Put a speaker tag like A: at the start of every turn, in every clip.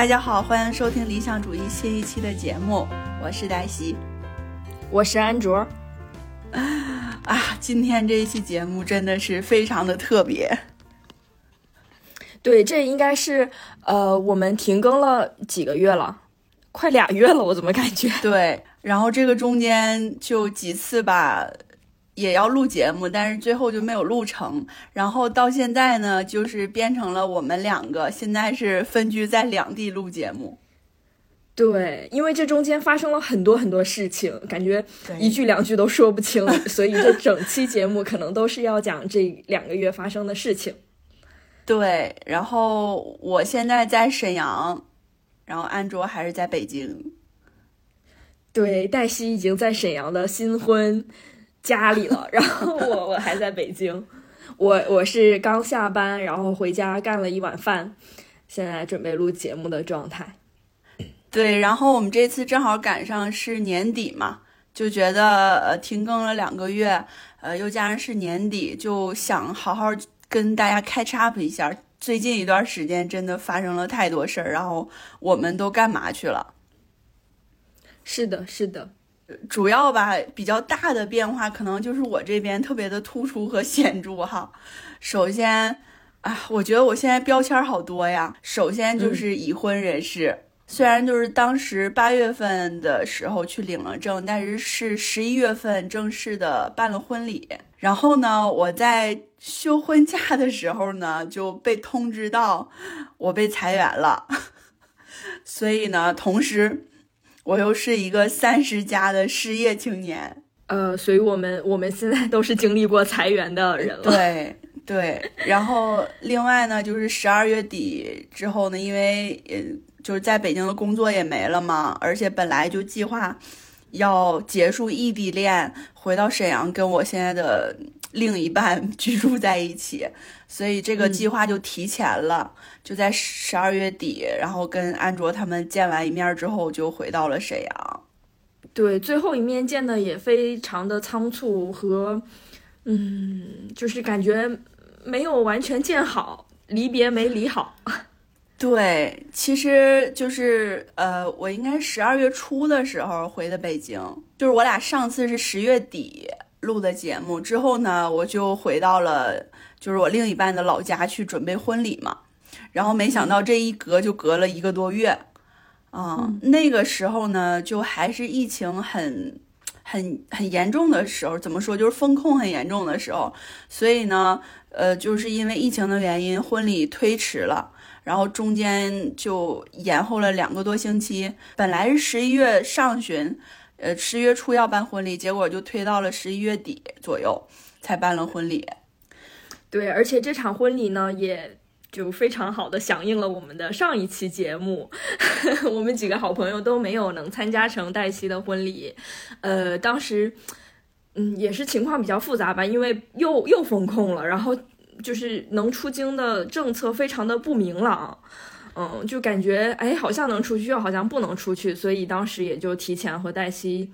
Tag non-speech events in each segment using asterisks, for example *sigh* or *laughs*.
A: 大家好，欢迎收听理想主义新一期的节目，我是黛西，
B: 我是安卓。*laughs*
A: 啊，今天这一期节目真的是非常的特别。
B: 对，这应该是呃，我们停更了几个月了，快俩月了，我怎么感觉？
A: 对，然后这个中间就几次吧。也要录节目，但是最后就没有录成。然后到现在呢，就是变成了我们两个现在是分居在两地录节目。
B: 对，因为这中间发生了很多很多事情，感觉一句两句都说不清，*laughs* 所以这整期节目可能都是要讲这两个月发生的事情。
A: 对，然后我现在在沈阳，然后安卓还是在北京。
B: 对，黛西已经在沈阳的新婚。家里了，*laughs* 然后我我还在北京，我我是刚下班，然后回家干了一碗饭，现在准备录节目的状态。
A: 对，然后我们这次正好赶上是年底嘛，就觉得呃停更了两个月，呃又加上是年底，就想好好跟大家开 up 一下。最近一段时间真的发生了太多事儿，然后我们都干嘛去了？
B: 是的，是的。
A: 主要吧，比较大的变化可能就是我这边特别的突出和显著哈。首先，啊，我觉得我现在标签好多呀。首先就是已婚人士，虽然就是当时八月份的时候去领了证，但是是十一月份正式的办了婚礼。然后呢，我在休婚假的时候呢，就被通知到我被裁员了。所以呢，同时。我又是一个三十加的失业青年，
B: 呃，所以我们我们现在都是经历过裁员的人了。
A: 对对，然后另外呢，就是十二月底之后呢，因为呃，就是在北京的工作也没了嘛，而且本来就计划要结束异地恋，回到沈阳跟我现在的另一半 *laughs* 居住在一起，所以这个计划就提前了。就在十二月底，然后跟安卓他们见完一面之后，就回到了沈阳。
B: 对，最后一面见的也非常的仓促和，嗯，就是感觉没有完全见好，离别没离好。*laughs*
A: 对，其实就是呃，我应该十二月初的时候回的北京，就是我俩上次是十月底录的节目之后呢，我就回到了就是我另一半的老家去准备婚礼嘛。然后没想到这一隔就隔了一个多月，啊，那个时候呢，就还是疫情很、很、很严重的时候。怎么说？就是风控很严重的时候。所以呢，呃，就是因为疫情的原因，婚礼推迟了，然后中间就延后了两个多星期。本来是十一月上旬，呃，十月初要办婚礼，结果就推到了十一月底左右才办了婚礼。
B: 对，而且这场婚礼呢，也。就非常好的响应了我们的上一期节目，*laughs* 我们几个好朋友都没有能参加成黛西的婚礼，呃，当时，嗯，也是情况比较复杂吧，因为又又封控了，然后就是能出京的政策非常的不明朗，嗯，就感觉哎，好像能出去，又好像不能出去，所以当时也就提前和黛西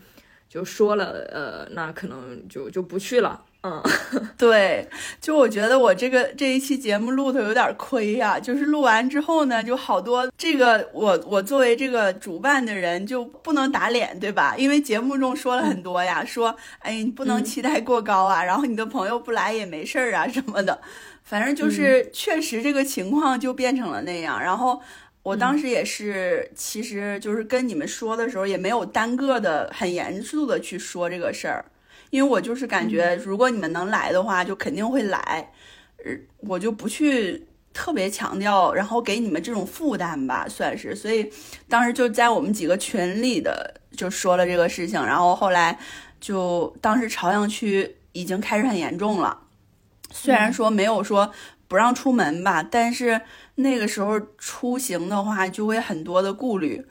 B: 就说了，呃，那可能就就不去了。嗯，*laughs* *laughs*
A: 对，就我觉得我这个这一期节目录的有点亏呀，就是录完之后呢，就好多这个我我作为这个主办的人就不能打脸，对吧？因为节目中说了很多呀，说哎你不能期待过高啊，然后你的朋友不来也没事儿啊什么的，反正就是确实这个情况就变成了那样。然后我当时也是，其实就是跟你们说的时候也没有单个的很严肃的去说这个事儿。因为我就是感觉，如果你们能来的话，就肯定会来，呃，我就不去特别强调，然后给你们这种负担吧，算是。所以当时就在我们几个群里的就说了这个事情，然后后来就当时朝阳区已经开始很严重了，虽然说没有说不让出门吧，但是那个时候出行的话就会很多的顾虑，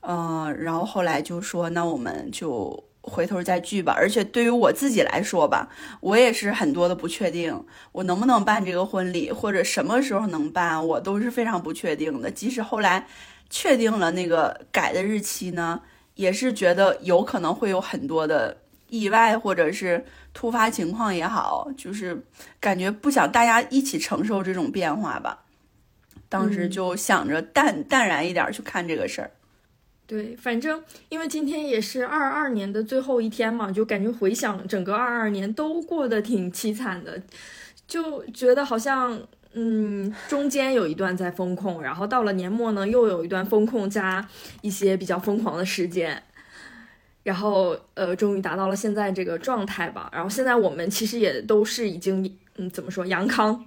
A: 嗯，然后后来就说那我们就。回头再聚吧。而且对于我自己来说吧，我也是很多的不确定，我能不能办这个婚礼，或者什么时候能办，我都是非常不确定的。即使后来确定了那个改的日期呢，也是觉得有可能会有很多的意外，或者是突发情况也好，就是感觉不想大家一起承受这种变化吧。当时就想着淡淡然一点去看这个事儿。
B: 对，反正因为今天也是二二年的最后一天嘛，就感觉回想整个二二年都过得挺凄惨的，就觉得好像嗯，中间有一段在风控，然后到了年末呢，又有一段风控加一些比较疯狂的时间，然后呃，终于达到了现在这个状态吧。然后现在我们其实也都是已经嗯，怎么说阳康？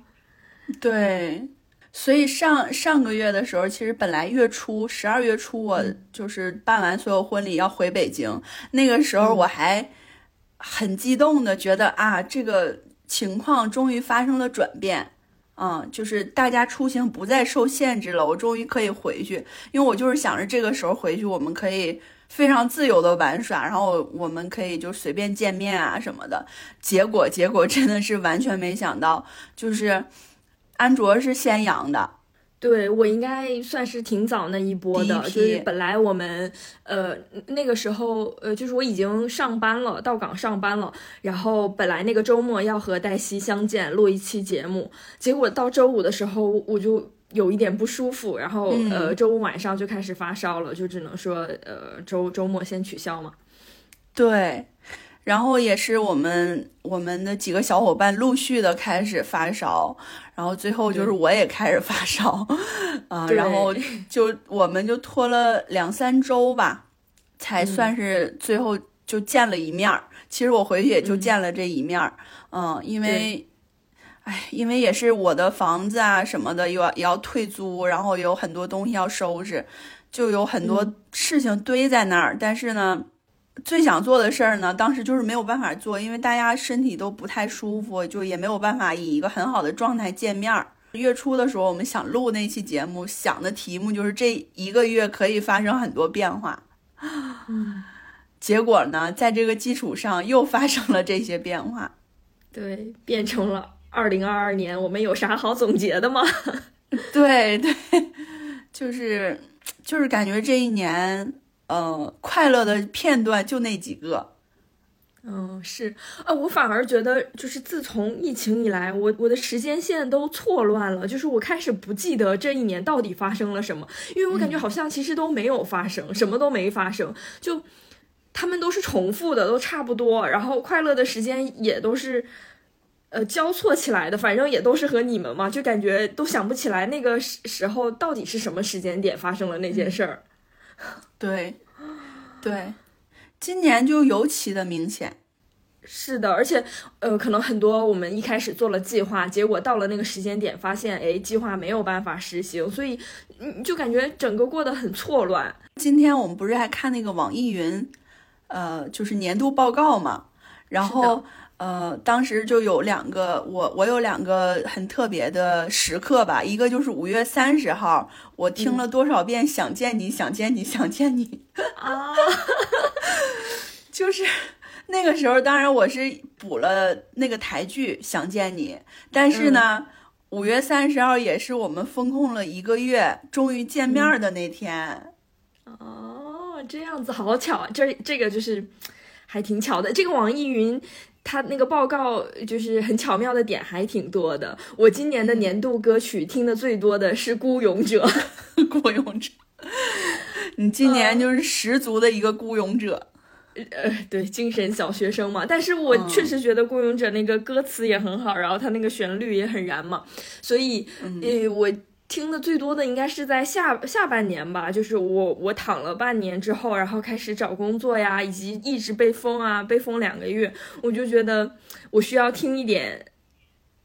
A: 对。所以上上个月的时候，其实本来月初十二月初我就是办完所有婚礼要回北京，那个时候我还很激动的觉得啊，这个情况终于发生了转变，嗯，就是大家出行不再受限制了，我终于可以回去，因为我就是想着这个时候回去，我们可以非常自由的玩耍，然后我们可以就随便见面啊什么的。结果结果真的是完全没想到，就是。安卓是先阳的，
B: 对我应该算是挺早那一波的。就是本来我们呃那个时候呃就是我已经上班了，到岗上班了。然后本来那个周末要和黛西相见录一期节目，结果到周五的时候我就有一点不舒服，然后呃周五晚上就开始发烧了，就只能说呃周周末先取消嘛。
A: 对。然后也是我们我们的几个小伙伴陆续的开始发烧，然后最后就是我也开始发烧，啊，然后就我们就拖了两三周吧，才算是最后就见了一面儿。其实我回去也就见了这一面儿，嗯，因为，哎，因为也是我的房子啊什么的，又要也要退租，然后有很多东西要收拾，就有很多事情堆在那儿，但是呢。最想做的事儿呢，当时就是没有办法做，因为大家身体都不太舒服，就也没有办法以一个很好的状态见面儿。月初的时候，我们想录那期节目，想的题目就是这一个月可以发生很多变化。结果呢，在这个基础上又发生了这些变化。
B: 对，变成了二零二二年，我们有啥好总结的吗？*laughs*
A: 对对，就是就是感觉这一年。嗯，快乐的片段就那几个。
B: 嗯，是啊，我反而觉得，就是自从疫情以来，我我的时间线都错乱了，就是我开始不记得这一年到底发生了什么，因为我感觉好像其实都没有发生，什么都没发生，就他们都是重复的，都差不多，然后快乐的时间也都是呃交错起来的，反正也都是和你们嘛，就感觉都想不起来那个时时候到底是什么时间点发生了那件事儿。
A: 对，对，今年就尤其的明显。
B: 是的，而且，呃，可能很多我们一开始做了计划，结果到了那个时间点，发现，哎，计划没有办法实行，所以，嗯，就感觉整个过得很错乱。
A: 今天我们不是还看那个网易云，呃，就是年度报告嘛，然后。呃，当时就有两个，我我有两个很特别的时刻吧，一个就是五月三十号，我听了多少遍想见你想见你想见你
B: 啊，*laughs*
A: 就是那个时候，当然我是补了那个台剧想见你，但是呢，五月三十号也是我们封控了一个月，终于见面的那天。
B: 哦，这样子好巧啊，这这个就是还挺巧的，这个网易云。他那个报告就是很巧妙的点还挺多的。我今年的年度歌曲听的最多的是《孤勇者》，*laughs*《
A: 孤勇者》。你今年就是十足的一个孤勇者，
B: 呃，对，精神小学生嘛。但是我确实觉得《孤勇者》那个歌词也很好，然后他那个旋律也很燃嘛，所以，呃，我。听的最多的应该是在下下半年吧，就是我我躺了半年之后，然后开始找工作呀，以及一直被封啊，被封两个月，我就觉得我需要听一点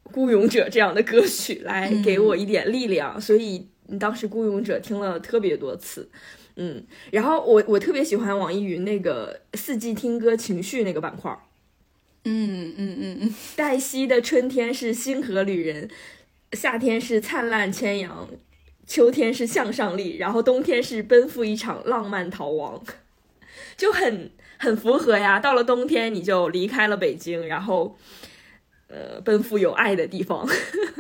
B: 《孤勇者》这样的歌曲来给我一点力量，所以当时《孤勇者》听了特别多次，嗯，然后我我特别喜欢网易云那个四季听歌情绪那个板块，
A: 嗯嗯嗯嗯，
B: 黛西的春天是星河旅人。夏天是灿烂千阳，秋天是向上力，然后冬天是奔赴一场浪漫逃亡，*laughs* 就很很符合呀。到了冬天，你就离开了北京，然后呃，奔赴有爱的地方。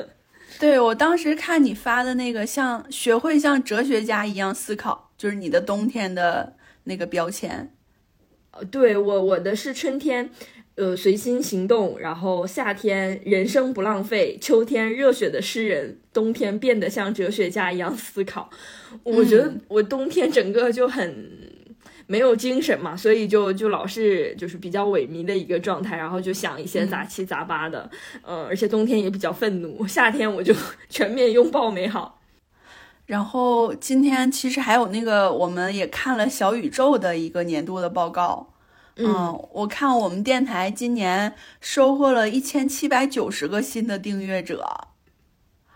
B: *laughs*
A: 对我当时看你发的那个，像学会像哲学家一样思考，就是你的冬天的那个标签。
B: 呃，对我我的是春天。呃，随心行动，然后夏天人生不浪费，秋天热血的诗人，冬天变得像哲学家一样思考。我觉得我冬天整个就很没有精神嘛，所以就就老是就是比较萎靡的一个状态，然后就想一些杂七杂八的，呃，而且冬天也比较愤怒，夏天我就全面拥抱美好。
A: 然后今天其实还有那个，我们也看了小宇宙的一个年度的报告。嗯，我看我们电台今年收获了一千七百九十个新的订阅者。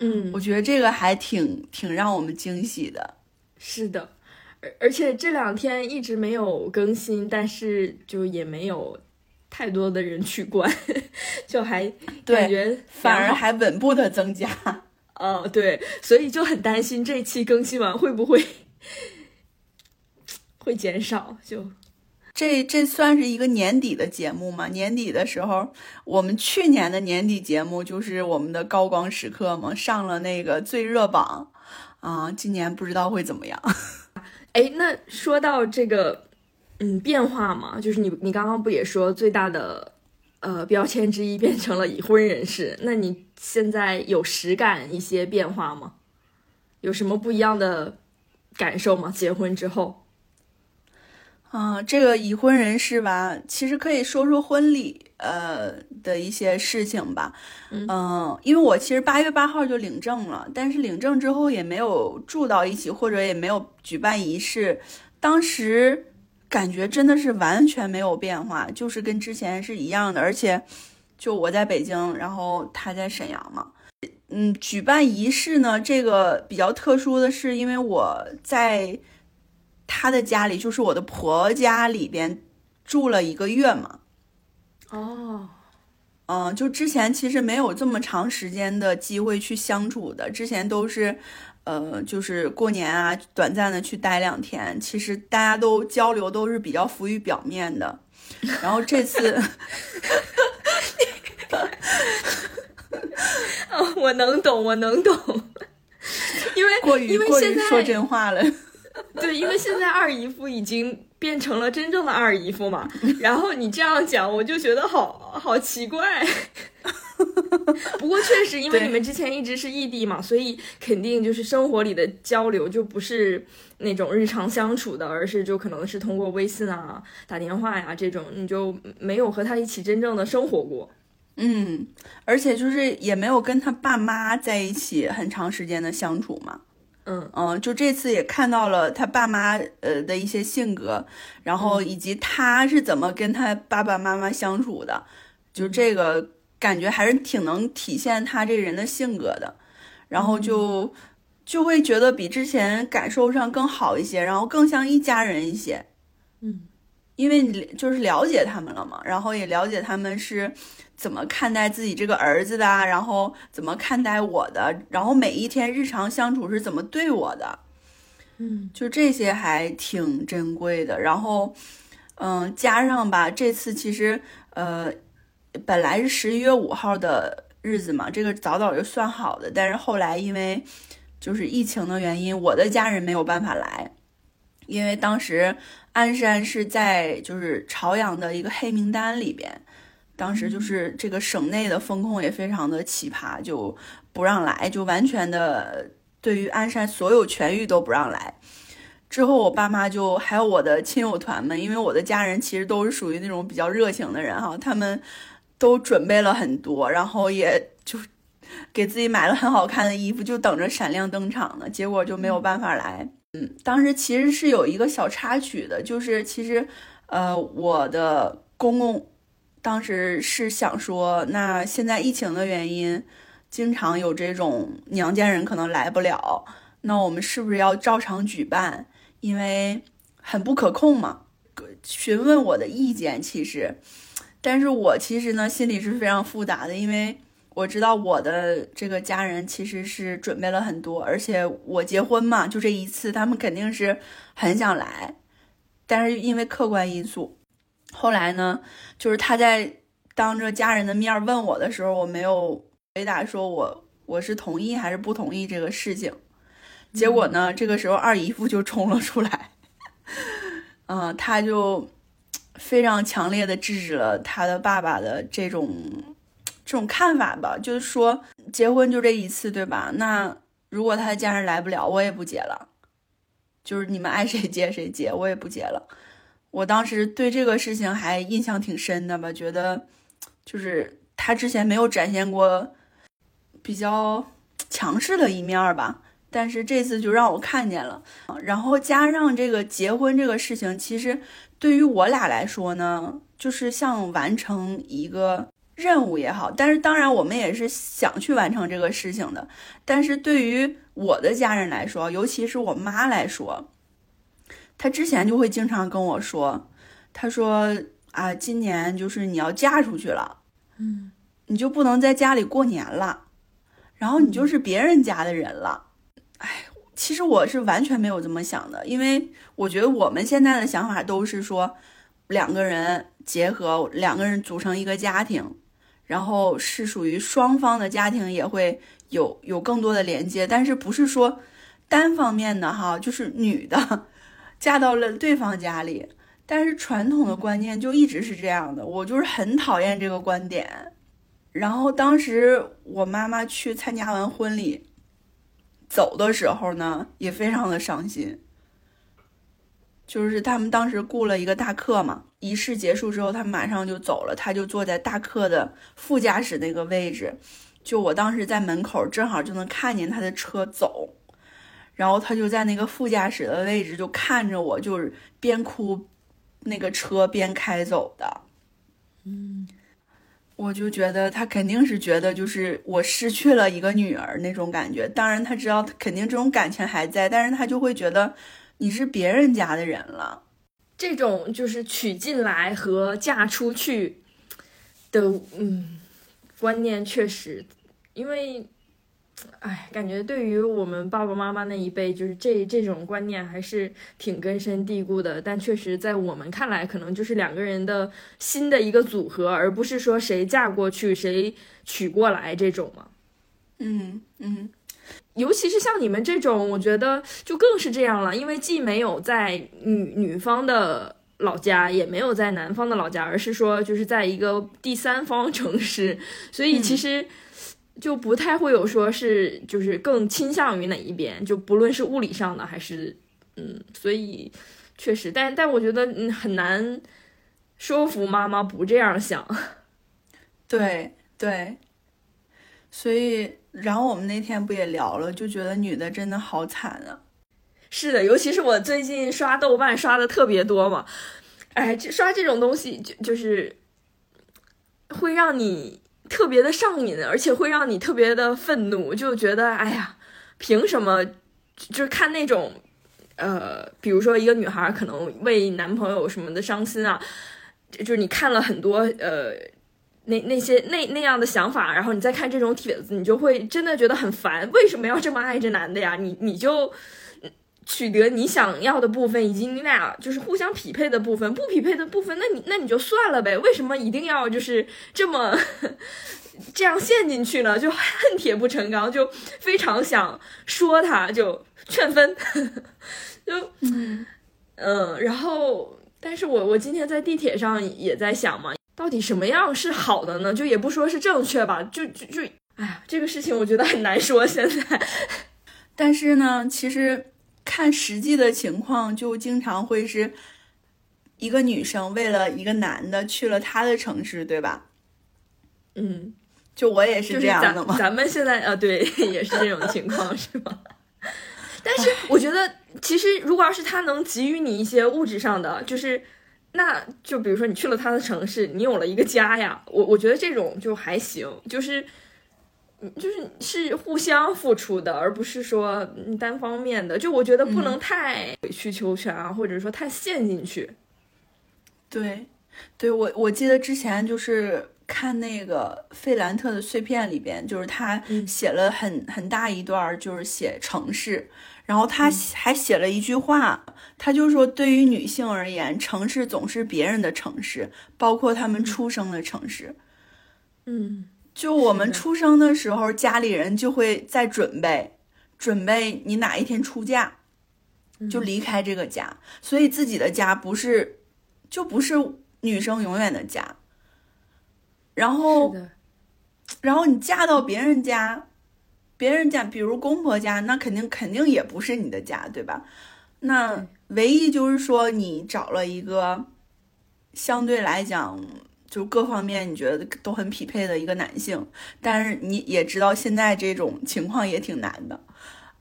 B: 嗯，
A: 我觉得这个还挺挺让我们惊喜的。
B: 是的，而而且这两天一直没有更新，但是就也没有太多的人去关，*laughs* 就还感觉
A: 反而还稳步的增加。*laughs*
B: 哦，对，所以就很担心这期更新完会不会 *laughs* 会减少。就
A: 这这算是一个年底的节目嘛？年底的时候，我们去年的年底节目就是我们的高光时刻嘛，上了那个最热榜啊。今年不知道会怎么样。*laughs*
B: 哎，那说到这个，嗯，变化嘛，就是你你刚刚不也说最大的呃标签之一变成了已婚人士？那你？现在有实感一些变化吗？有什么不一样的感受吗？结婚之后，
A: 啊，这个已婚人士吧，其实可以说说婚礼呃的一些事情吧。嗯，因为我其实八月八号就领证了，但是领证之后也没有住到一起，或者也没有举办仪式。当时感觉真的是完全没有变化，就是跟之前是一样的，而且。就我在北京，然后他在沈阳嘛。嗯，举办仪式呢，这个比较特殊的是，因为我在他的家里，就是我的婆家里边住了一个月嘛。
B: 哦，
A: 嗯，就之前其实没有这么长时间的机会去相处的，之前都是，呃，就是过年啊，短暂的去待两天。其实大家都交流都是比较浮于表面的，然后这次。*laughs* *laughs*
B: 哦，我能懂，我能懂，因为
A: 过于过于说真话了。*laughs*
B: 对，因为现在二姨夫已经变成了真正的二姨夫嘛，*laughs* 然后你这样讲，我就觉得好好奇怪。*laughs* 不过确实，因为你们之前一直是异地嘛，所以肯定就是生活里的交流就不是那种日常相处的，而是就可能是通过微信啊、打电话呀这种，你就没有和他一起真正的生活过。
A: 嗯，而且就是也没有跟他爸妈在一起很长时间的相处嘛。
B: 嗯
A: 嗯，就这次也看到了他爸妈呃的一些性格，然后以及他是怎么跟他爸爸妈妈相处的，就这个感觉还是挺能体现他这个人的性格的。然后就就会觉得比之前感受上更好一些，然后更像一家人一些。
B: 嗯，
A: 因为你就是了解他们了嘛，然后也了解他们是。怎么看待自己这个儿子的？然后怎么看待我的？然后每一天日常相处是怎么对我的？
B: 嗯，
A: 就这些还挺珍贵的。然后，嗯，加上吧，这次其实呃，本来是十一月五号的日子嘛，这个早早就算好的。但是后来因为就是疫情的原因，我的家人没有办法来，因为当时鞍山是在就是朝阳的一个黑名单里边。当时就是这个省内的风控也非常的奇葩，就不让来，就完全的对于鞍山所有全域都不让来。之后我爸妈就还有我的亲友团们，因为我的家人其实都是属于那种比较热情的人哈，他们都准备了很多，然后也就给自己买了很好看的衣服，就等着闪亮登场呢。结果就没有办法来。嗯，当时其实是有一个小插曲的，就是其实呃我的公公。当时是想说，那现在疫情的原因，经常有这种娘家人可能来不了，那我们是不是要照常举办？因为很不可控嘛。询问我的意见，其实，但是我其实呢心里是非常复杂的，因为我知道我的这个家人其实是准备了很多，而且我结婚嘛，就这一次，他们肯定是很想来，但是因为客观因素。后来呢，就是他在当着家人的面问我的时候，我没有回答说我我是同意还是不同意这个事情。结果呢，这个时候二姨夫就冲了出来，嗯，*laughs* 他就非常强烈的制止了他的爸爸的这种这种看法吧，就是说结婚就这一次，对吧？那如果他的家人来不了，我也不结了，就是你们爱谁结谁结，我也不结了。我当时对这个事情还印象挺深的吧，觉得就是他之前没有展现过比较强势的一面吧，但是这次就让我看见了。然后加上这个结婚这个事情，其实对于我俩来说呢，就是像完成一个任务也好，但是当然我们也是想去完成这个事情的。但是对于我的家人来说，尤其是我妈来说。他之前就会经常跟我说，他说啊，今年就是你要嫁出去了，
B: 嗯，
A: 你就不能在家里过年了，然后你就是别人家的人了。哎，其实我是完全没有这么想的，因为我觉得我们现在的想法都是说，两个人结合，两个人组成一个家庭，然后是属于双方的家庭也会有有更多的连接，但是不是说单方面的哈，就是女的。嫁到了对方家里，但是传统的观念就一直是这样的，我就是很讨厌这个观点。然后当时我妈妈去参加完婚礼，走的时候呢，也非常的伤心。就是他们当时雇了一个大客嘛，仪式结束之后，他马上就走了，他就坐在大客的副驾驶那个位置，就我当时在门口，正好就能看见他的车走。然后他就在那个副驾驶的位置，就看着我，就是边哭，那个车边开走的。
B: 嗯，
A: 我就觉得他肯定是觉得就是我失去了一个女儿那种感觉。当然他知道肯定这种感情还在，但是他就会觉得你是别人家的人了。
B: 这种就是娶进来和嫁出去的，嗯，观念确实，因为。哎，感觉对于我们爸爸妈妈那一辈，就是这这种观念还是挺根深蒂固的。但确实，在我们看来，可能就是两个人的新的一个组合，而不是说谁嫁过去谁娶过来这种嘛。
A: 嗯嗯，
B: 尤其是像你们这种，我觉得就更是这样了，因为既没有在女女方的老家，也没有在男方的老家，而是说就是在一个第三方城市，所以其实。就不太会有说是就是更倾向于哪一边，就不论是物理上的还是嗯，所以确实，但但我觉得嗯很难说服妈妈不这样想。*laughs*
A: 对对，所以然后我们那天不也聊了，就觉得女的真的好惨啊。
B: 是的，尤其是我最近刷豆瓣刷的特别多嘛，哎，这刷这种东西就就是会让你。特别的上瘾，而且会让你特别的愤怒，就觉得哎呀，凭什么？就是看那种，呃，比如说一个女孩可能为男朋友什么的伤心啊，就是你看了很多呃那那些那那样的想法，然后你再看这种帖子，你就会真的觉得很烦。为什么要这么爱这男的呀？你你就。取得你想要的部分，以及你俩就是互相匹配的部分，不匹配的部分，那你那你就算了呗。为什么一定要就是这么这样陷进去呢？就恨铁不成钢，就非常想说他，就劝分，*laughs* 就嗯嗯。然后，但是我我今天在地铁上也在想嘛，到底什么样是好的呢？就也不说是正确吧，就就就，哎呀，这个事情我觉得很难说现在。*laughs*
A: 但是呢，其实。看实际的情况，就经常会是一个女生为了一个男的去了他的城市，对吧？
B: 嗯，
A: 就我也是这样的
B: 嘛。*laughs* 咱们现在啊，对，也是这种情况，是吗？*laughs* 但是我觉得，其实如果要是他能给予你一些物质上的，就是那就比如说你去了他的城市，你有了一个家呀，我我觉得这种就还行，就是。就是是互相付出的，而不是说单方面的。就我觉得不能太委曲求全啊，或者说太陷进去。
A: 对，对我我记得之前就是看那个费兰特的碎片里边，就是他写了很很大一段，就是写城市，然后他还写了一句话，他就说对于女性而言，城市总是别人的城市，包括他们出生的城市。
B: 嗯。
A: 就我们出生的时候，家里人就会在准备，准备你哪一天出嫁，就离开这个家。所以自己的家不是，就不是女生永远的家。然后然后你嫁到别人家，别人家，比如公婆家，那肯定肯定也不是你的家，对吧？那唯一就是说，你找了一个相对来讲，就各方面你觉得都很匹配的一个男性，但是你也知道现在这种情况也挺难的，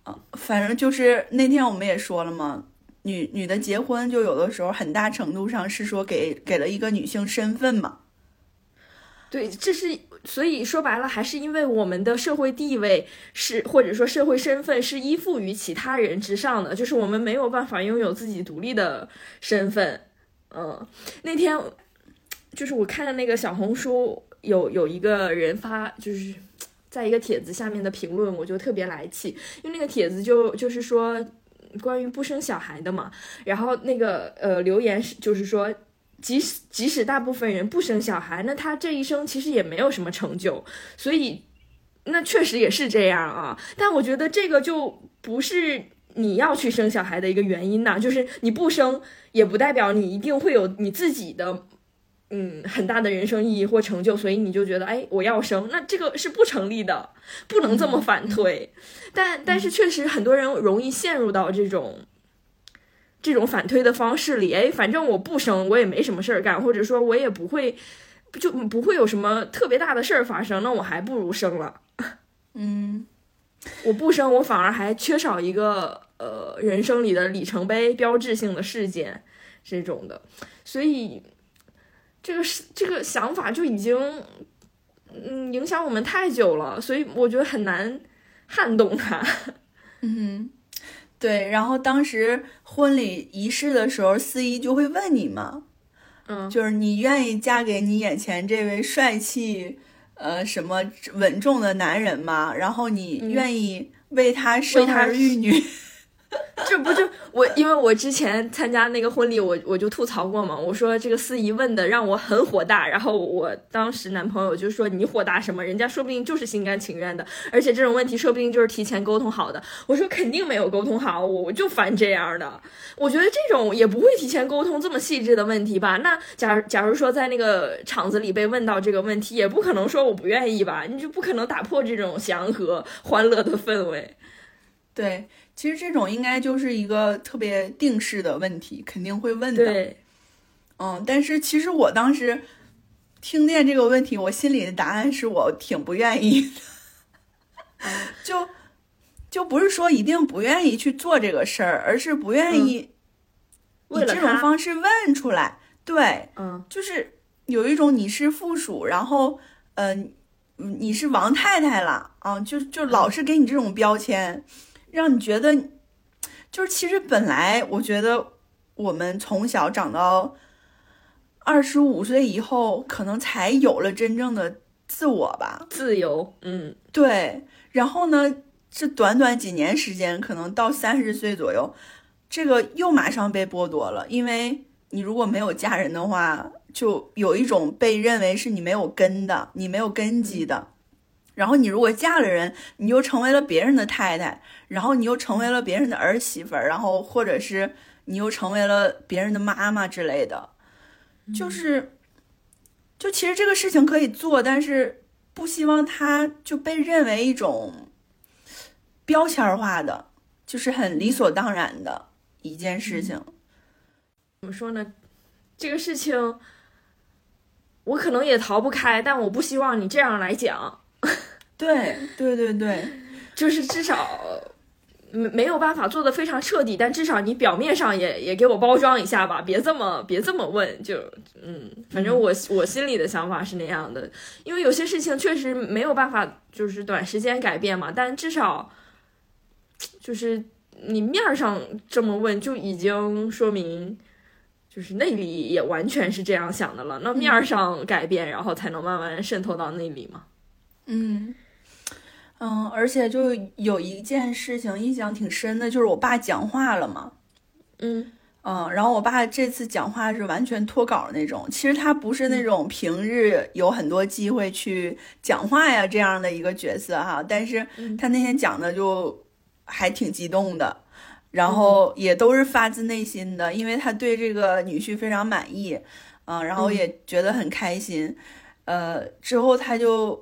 A: 啊，反正就是那天我们也说了嘛，女女的结婚就有的时候很大程度上是说给给了一个女性身份嘛，
B: 对，这是所以说白了，还是因为我们的社会地位是，或者说社会身份是依附于其他人之上的，就是我们没有办法拥有自己独立的身份。嗯，那天就是我看的那个小红书，有有一个人发，就是在一个帖子下面的评论，我就特别来气，因为那个帖子就就是说关于不生小孩的嘛，然后那个呃留言是就是说。即使即使大部分人不生小孩，那他这一生其实也没有什么成就，所以那确实也是这样啊。但我觉得这个就不是你要去生小孩的一个原因呐、就是你不生也不代表你一定会有你自己的嗯很大的人生意义或成就，所以你就觉得哎我要生，那这个是不成立的，不能这么反推。但但是确实很多人容易陷入到这种。这种反推的方式里，哎，反正我不生，我也没什么事儿干，或者说我也不会，就不会有什么特别大的事儿发生，那我还不如生了。
A: 嗯。
B: 我不生，我反而还缺少一个呃人生里的里程碑、标志性的事件这种的，所以这个是这个想法就已经嗯影响我们太久了，所以我觉得很难撼动它。*laughs*
A: 嗯，对。然后当时婚礼仪式的时候，司仪就会问你嘛，
B: 嗯，
A: 就是你愿意嫁给你眼前这位帅气、呃什么稳重的男人吗？然后你
B: 嗯
A: 愿意为他生儿育女？*laughs* *laughs*
B: 这不就我，因为我之前参加那个婚礼，我我就吐槽过嘛，我说这个司仪问的让我很火大，然后我当时男朋友就说你火大什么？人家说不定就是心甘情愿的，而且这种问题说不定就是提前沟通好的。我说肯定没有沟通好，我我就烦这样的。我觉得这种也不会提前沟通这么细致的问题吧？那假如假如说在那个场子里被问到这个问题，也不可能说我不愿意吧？你就不可能打破这种祥和欢乐的氛围。
A: 对，其实这种应该就是一个特别定式的问题，肯定会问的。
B: 对，
A: 嗯，但是其实我当时听见这个问题，我心里的答案是我挺不愿意的，*laughs* 就就不是说一定不愿意去做这个事儿，而是不愿意以这种方式问出来。对，
B: 嗯。
A: 就是有一种你是附属，然后嗯、呃，你是王太太了啊，就就老是给你这种标签，让你觉得就是其实本来我觉得我们从小长到二十五岁以后，可能才有了真正的自我吧。
B: 自由，嗯，
A: 对，然后呢，这短短几年时间，可能到三十岁左右，这个又马上被剥夺了，因为你如果没有家人的话，就有一种被认为是你没有根的，你没有根基的。然后你如果嫁了人，你又成为了别人的太太，然后你又成为了别人的儿媳妇儿，然后或者是你又成为了别人的妈妈之类的，就是，就其实这个事情可以做，但是不希望它就被认为一种标签化的，就是很理所当然的一件事情。
B: 怎么说呢？这个事情我可能也逃不开，但我不希望你这样来讲，
A: 对对对对，*laughs*
B: 就是至少没没有办法做的非常彻底，但至少你表面上也也给我包装一下吧，别这么别这么问，就嗯，反正我我心里的想法是那样的，因为有些事情确实没有办法就是短时间改变嘛，但至少就是你面儿上这么问，就已经说明。就是内里也完全是这样想的了，那面儿上改变，然后才能慢慢渗透到内里嘛。
A: 嗯。嗯，而且就有一件事情印象挺深的，就是我爸讲话了嘛。
B: 嗯。
A: 嗯，然后我爸这次讲话是完全脱稿那种，其实他不是那种平日有很多机会去讲话呀这样的一个角色哈，但是他那天讲的就还挺激动的，然后也都是发自内心的，因为他对这个女婿非常满意，嗯，然后也觉得很开心。呃，之后他就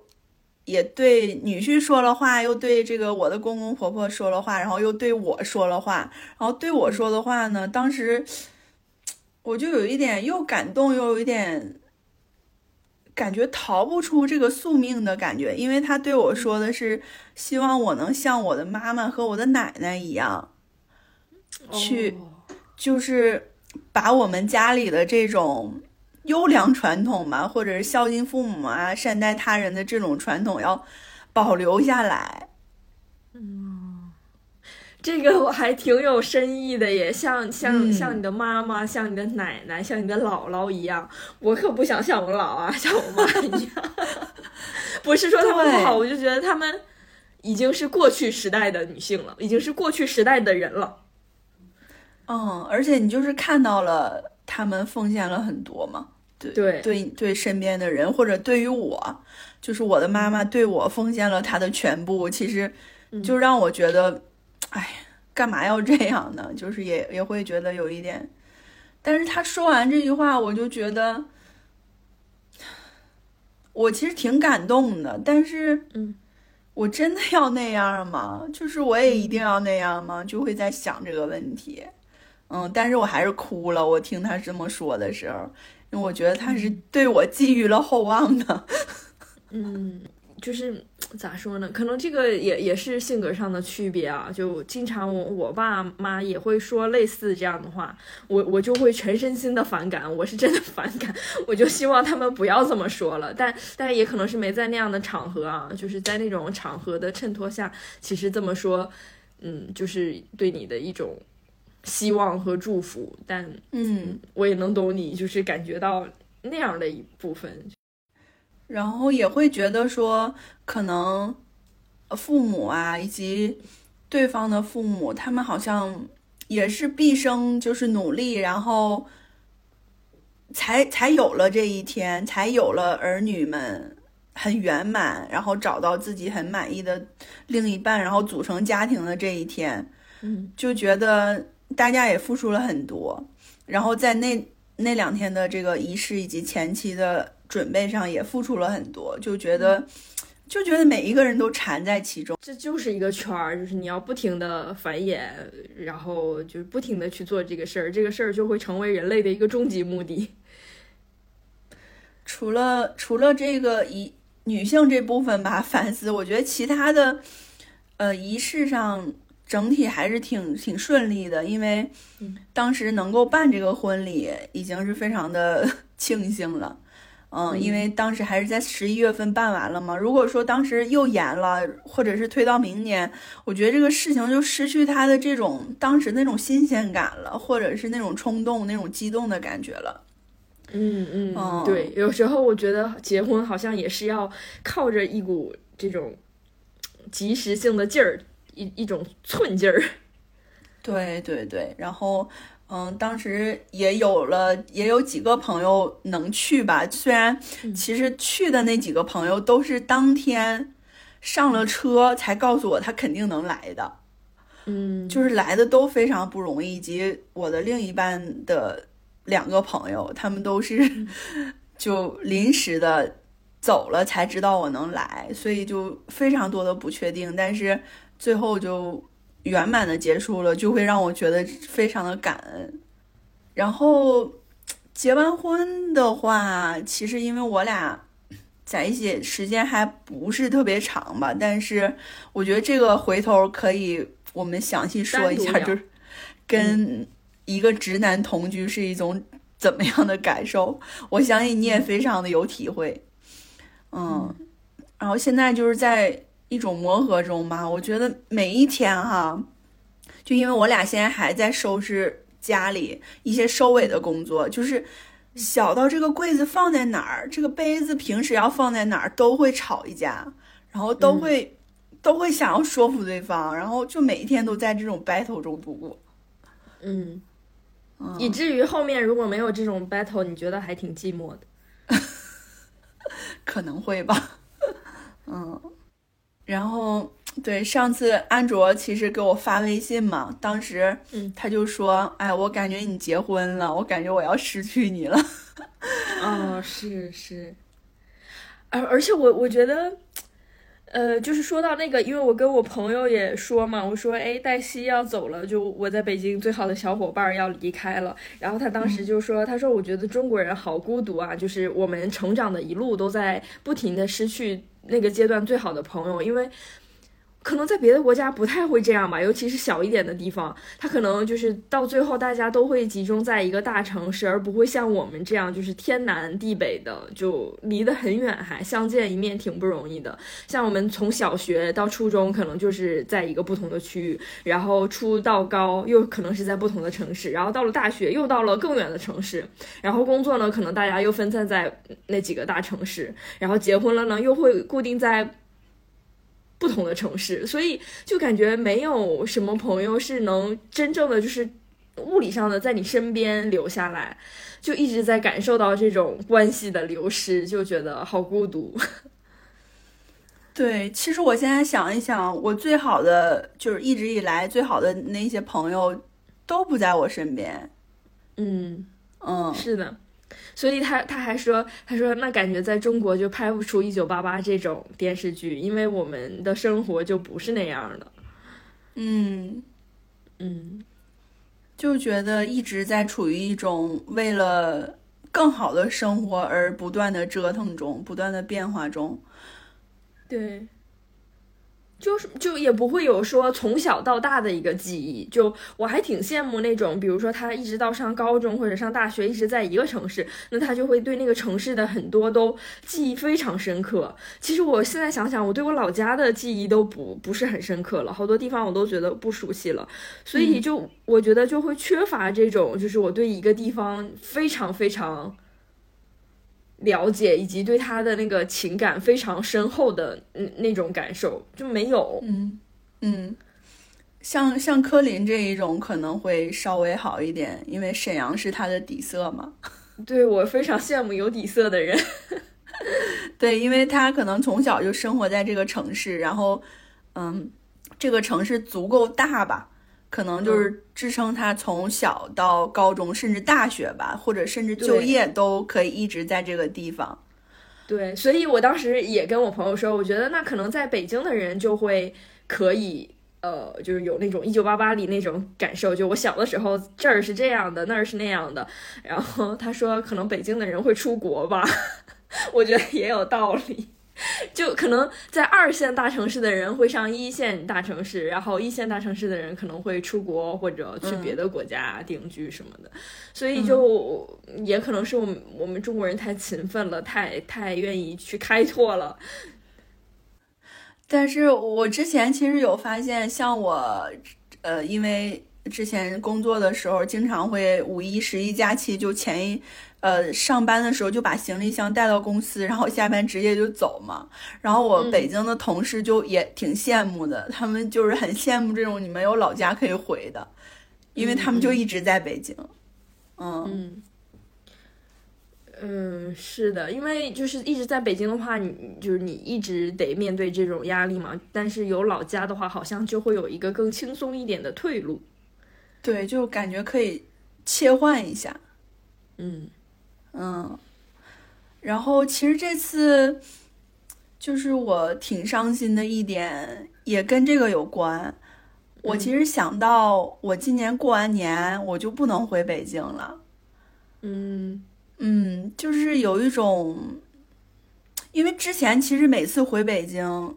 A: 也对女婿说了话，又对这个我的公公婆婆说了话，然后又对我说了话。然后对我说的话呢，当时我就有一点又感动又有一点感觉逃不出这个宿命的感觉，因为他对我说的是希望我能像我的妈妈和我的奶奶一样，去就是把我们家里的这种。优良传统嘛，*laughs* 或者是孝敬父母啊、善待他人的这种传统要保留下来。
B: 嗯，这个我还挺有深意的耶，像像像你的妈妈、像你的奶奶、像你的姥姥一样，我可不想像我姥啊、*laughs* 像我妈一样。*laughs* 不是说他们不好，我就觉得他们已经是过去时代的女性了，已经是过去时代的人了。
A: 嗯，而且你就是看到了。他们奉献了很多嘛？对
B: 对
A: 对对，身边的人或者对于我，就是我的妈妈对我奉献了她的全部，其实就让我觉得，哎，干嘛要这样呢？就是也也会觉得有一点。但是他说完这句话，我就觉得，我其实挺感动的。但是，
B: 嗯，
A: 我真的要那样吗？就是我也一定要那样吗？就会在想这个问题。嗯，但是我还是哭了。我听他这么说的时候，因为我觉得他是对我寄予了厚望的。*laughs*
B: 嗯，就是咋说呢？可能这个也也是性格上的区别啊。就经常我我爸妈也会说类似这样的话，我我就会全身心的反感。我是真的反感，我就希望他们不要这么说了。但但也可能是没在那样的场合啊，就是在那种场合的衬托下，其实这么说，嗯，就是对你的一种。希望和祝福，但
A: 嗯，
B: 我也能懂你，就是感觉到那样的一部分，
A: 然后也会觉得说，可能父母啊，以及对方的父母，他们好像也是毕生就是努力，然后才才有了这一天，才有了儿女们很圆满，然后找到自己很满意的另一半，然后组成家庭的这一天，
B: 嗯，
A: 就觉得。大家也付出了很多，然后在那那两天的这个仪式以及前期的准备上也付出了很多，就觉得就觉得每一个人都缠在其中，
B: 这就是一个圈儿，就是你要不停的繁衍，然后就是不停的去做这个事儿，这个事儿就会成为人类的一个终极目的。*laughs*
A: 除了除了这个仪女性这部分吧，*laughs* 反思，我觉得其他的呃仪式上。整体还是挺挺顺利的，因为当时能够办这个婚礼已经是非常的 *laughs* 庆幸了，嗯，因为当时还是在十一月份办完了嘛。如果说当时又延了，或者是推到明年，我觉得这个事情就失去它的这种当时那种新鲜感了，或者是那种冲动、那种激动的感觉了。
B: 嗯嗯，对，有时候我觉得结婚好像也是要靠着一股这种及时性的劲儿。一一种寸劲儿，*laughs*
A: 对对对，然后嗯，当时也有了，也有几个朋友能去吧。虽然其实去的那几个朋友都是当天上了车才告诉我他肯定能来的，
B: 嗯，
A: 就是来的都非常不容易。以及我的另一半的两个朋友，他们都是 *laughs* 就临时的走了才知道我能来，所以就非常多的不确定，但是。最后就圆满的结束了，就会让我觉得非常的感恩。然后结完婚的话，其实因为我俩在一起时间还不是特别长吧，但是我觉得这个回头可以我们详细说一下，*laughs* 就是跟一个直男同居是一种怎么样的感受。我相信你也非常的有体会。嗯，然后现在就是在。一种磨合中吧，我觉得每一天哈，就因为我俩现在还在收拾家里一些收尾的工作，就是小到这个柜子放在哪儿，这个杯子平时要放在哪儿，都会吵一架，然后都会都会想要说服对方，然后就每一天都在这种 battle 中度过。
B: 嗯，以至于后面如果没有这种 battle，你觉得还挺寂寞的？*laughs*
A: 可能会吧，嗯。然后，对上次安卓其实给我发微信嘛，当时他就说：“哎，我感觉你结婚了，我感觉我要失去你了。*laughs* ”
B: 哦，是是，而而且我我觉得。呃，就是说到那个，因为我跟我朋友也说嘛，我说，哎，黛西要走了，就我在北京最好的小伙伴要离开了，然后他当时就说，他说我觉得中国人好孤独啊，就是我们成长的一路都在不停的失去那个阶段最好的朋友，因为。可能在别的国家不太会这样吧，尤其是小一点的地方，它可能就是到最后大家都会集中在一个大城市，而不会像我们这样就是天南地北的，就离得很远，还相见一面挺不容易的。像我们从小学到初中，可能就是在一个不同的区域，然后初到高又可能是在不同的城市，然后到了大学又到了更远的城市，然后工作呢，可能大家又分散在那几个大城市，然后结婚了呢，又会固定在。不同的城市，所以就感觉没有什么朋友是能真正的就是物理上的在你身边留下来，就一直在感受到这种关系的流失，就觉得好孤独。*laughs*
A: 对，其实我现在想一想，我最好的就是一直以来最好的那些朋友都不在我身边。
B: 嗯
A: 嗯，
B: 是的。所以他他还说，他说那感觉在中国就拍不出《一九八八》这种电视剧，因为我们的生活就不是那样的。
A: 嗯
B: 嗯，
A: 就觉得一直在处于一种为了更好的生活而不断的折腾中，不断的变化中。
B: 对。就是就也不会有说从小到大的一个记忆，就我还挺羡慕那种，比如说他一直到上高中或者上大学一直在一个城市，那他就会对那个城市的很多都记忆非常深刻。其实我现在想想，我对我老家的记忆都不不是很深刻了，好多地方我都觉得不熟悉了，所以就我觉得就会缺乏这种，就是我对一个地方非常非常。了解以及对他的那个情感非常深厚的那那种感受就没有，
A: 嗯嗯，像像柯林这一种可能会稍微好一点，因为沈阳是他的底色嘛。*laughs*
B: 对我非常羡慕有底色的人，*laughs*
A: 对，因为他可能从小就生活在这个城市，然后嗯，这个城市足够大吧。可能就是支撑他从小到高中，甚至大学吧，或者甚至就业都可以一直在这个地方。
B: 对，所以我当时也跟我朋友说，我觉得那可能在北京的人就会可以，呃，就是有那种一九八八里那种感受，就我小的时候这儿是这样的，那儿是那样的。然后他说，可能北京的人会出国吧，*laughs* 我觉得也有道理。*laughs* 就可能在二线大城市的人会上一线大城市，然后一线大城市的人可能会出国或者去别的国家定居什么的，所以就也可能是我们我们中国人太勤奋了，太太愿意去开拓了。
A: 但是我之前其实有发现，像我，呃，因为之前工作的时候，经常会五一、十一假期就前一。呃，上班的时候就把行李箱带到公司，然后下班直接就走嘛。然后我北京的同事就也挺羡慕的，他们就是很羡慕这种你们有老家可以回的，因为他们就一直在北京。
B: 嗯嗯，是的，因为就是一直在北京的话，你就是你一直得面对这种压力嘛。但是有老家的话，好像就会有一个更轻松一点的退路。
A: 对，就感觉可以切换一下。
B: 嗯。
A: 嗯，然后其实这次就是我挺伤心的一点，也跟这个有关。我其实想到我今年过完年我就不能回北京了。
B: 嗯
A: 嗯，就是有一种，因为之前其实每次回北京，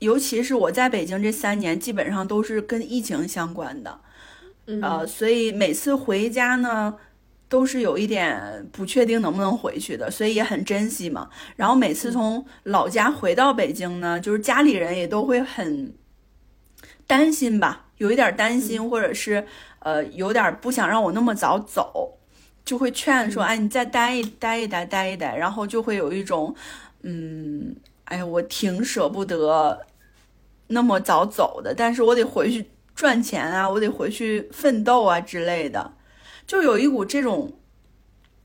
A: 尤其是我在北京这三年，基本上都是跟疫情相关的。呃，所以每次回家呢。都是有一点不确定能不能回去的，所以也很珍惜嘛。然后每次从老家回到北京呢，就是家里人也都会很担心吧，有一点担心，或者是呃有点不想让我那么早走，就会劝说：“哎，你再待一待一待，待一待。”然后就会有一种，嗯，哎呀，我挺舍不得那么早走的，但是我得回去赚钱啊，我得回去奋斗啊之类的。就有一股这种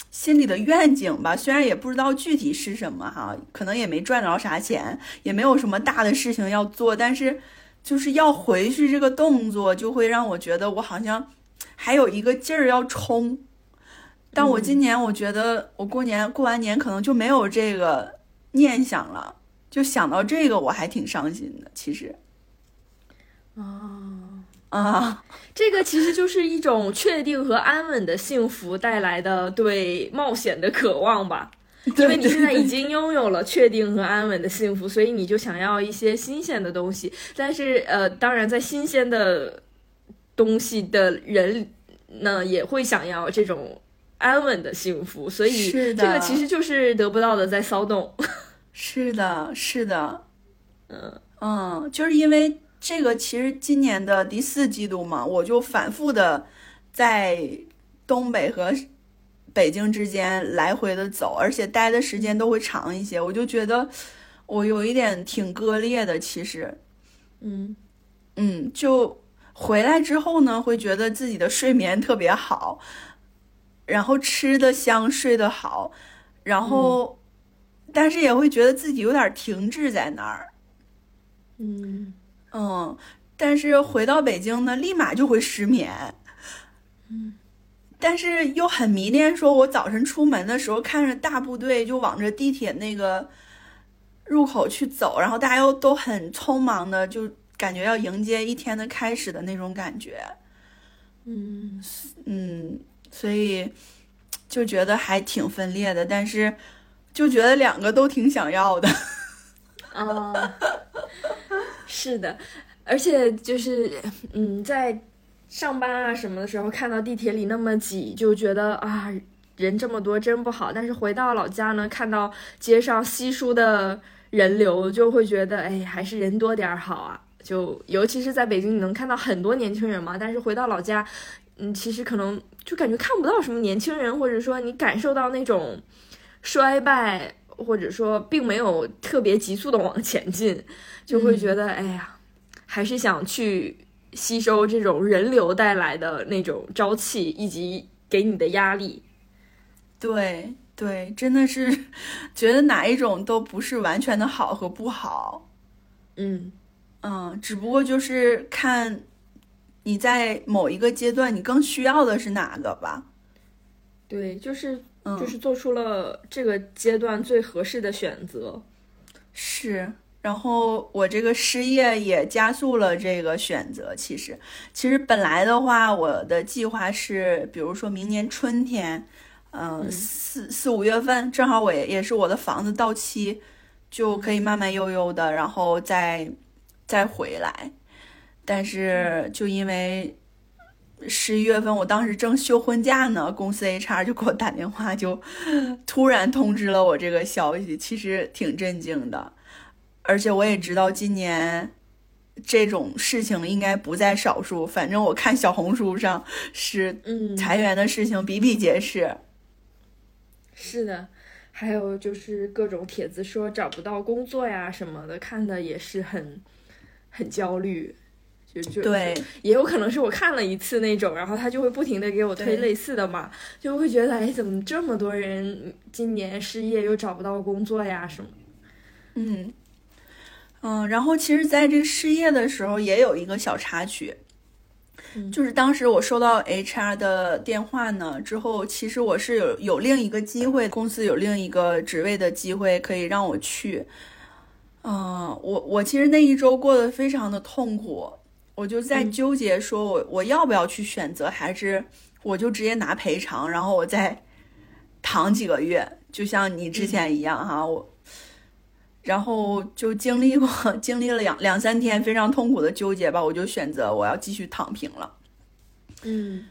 A: 心里的愿景吧，虽然也不知道具体是什么哈，可能也没赚着啥钱，也没有什么大的事情要做，但是就是要回去这个动作，就会让我觉得我好像还有一个劲儿要冲，但我今年我觉得我过年过完年可能就没有这个念想了，就想到这个我还挺伤心的。其实，
B: 啊。
A: 啊，*laughs*
B: 这个其实就是一种确定和安稳的幸福带来的对冒险的渴望吧。*laughs* 因为你现在已经拥有了确定和安稳的幸福，所以你就想要一些新鲜的东西。但是，呃，当然，在新鲜的东西的人呢，也会想要这种安稳的幸福。所以，这个其实就是得不到的在骚动。*laughs*
A: 是的，是的，嗯嗯，就是因为。这个其实今年的第四季度嘛，我就反复的在东北和北京之间来回的走，而且待的时间都会长一些。我就觉得我有一点挺割裂的，其实，
B: 嗯
A: 嗯，就回来之后呢，会觉得自己的睡眠特别好，然后吃的香，睡得好，然后但是也会觉得自己有点停滞在那儿，
B: 嗯。
A: 嗯，但是回到北京呢，立马就会失眠。
B: 嗯，
A: 但是又很迷恋，说我早晨出门的时候，看着大部队就往着地铁那个入口去走，然后大家又都很匆忙的，就感觉要迎接一天的开始的那种感觉。
B: 嗯
A: 嗯，所以就觉得还挺分裂的，但是就觉得两个都挺想要的。*laughs*
B: 啊。是的，而且就是，嗯，在上班啊什么的时候，看到地铁里那么挤，就觉得啊，人这么多真不好。但是回到老家呢，看到街上稀疏的人流，就会觉得，哎，还是人多点儿好啊。就尤其是在北京，你能看到很多年轻人嘛。但是回到老家，嗯，其实可能就感觉看不到什么年轻人，或者说你感受到那种衰败。或者说，并没有特别急速的往前进，就会觉得，哎呀，还是想去吸收这种人流带来的那种朝气，以及给你的压力。
A: 对对，真的是 *laughs* 觉得哪一种都不是完全的好和不好。
B: 嗯
A: 嗯，只不过就是看你在某一个阶段，你更需要的是哪个吧。
B: 对，就是。就是做出了这个阶段最合适的选择，
A: 是。然后我这个失业也加速了这个选择。其实，其实本来的话，我的计划是，比如说明年春天，嗯，四四五月份，正好我也也是我的房子到期，就可以慢慢悠悠的，然后再再回来。但是就因为。十一月份，我当时正休婚假呢，公司 HR 就给我打电话，就突然通知了我这个消息，其实挺震惊的。而且我也知道今年这种事情应该不在少数，反正我看小红书上是裁员的事情比比皆是。
B: 是的，还有就是各种帖子说找不到工作呀什么的，看的也是很很焦虑。就就
A: 对，*laughs*
B: 也有可能是我看了一次那种，然后他就会不停的给我推类似的嘛，就会觉得哎，怎么这么多人今年失业又找不到工作呀什么？
A: 嗯嗯，然后其实在这失业的时候也有一个小插曲，就是当时我收到 HR 的电话呢之后，其实我是有有另一个机会，公司有另一个职位的机会可以让我去。嗯，我我其实那一周过得非常的痛苦。我就在纠结，说我我要不要去选择，还是我就直接拿赔偿，然后我再躺几个月，就像你之前一样哈。我然后就经历过 *laughs* 经历了两两三天非常痛苦的纠结吧，我就选择我要继续躺平了。
B: 嗯，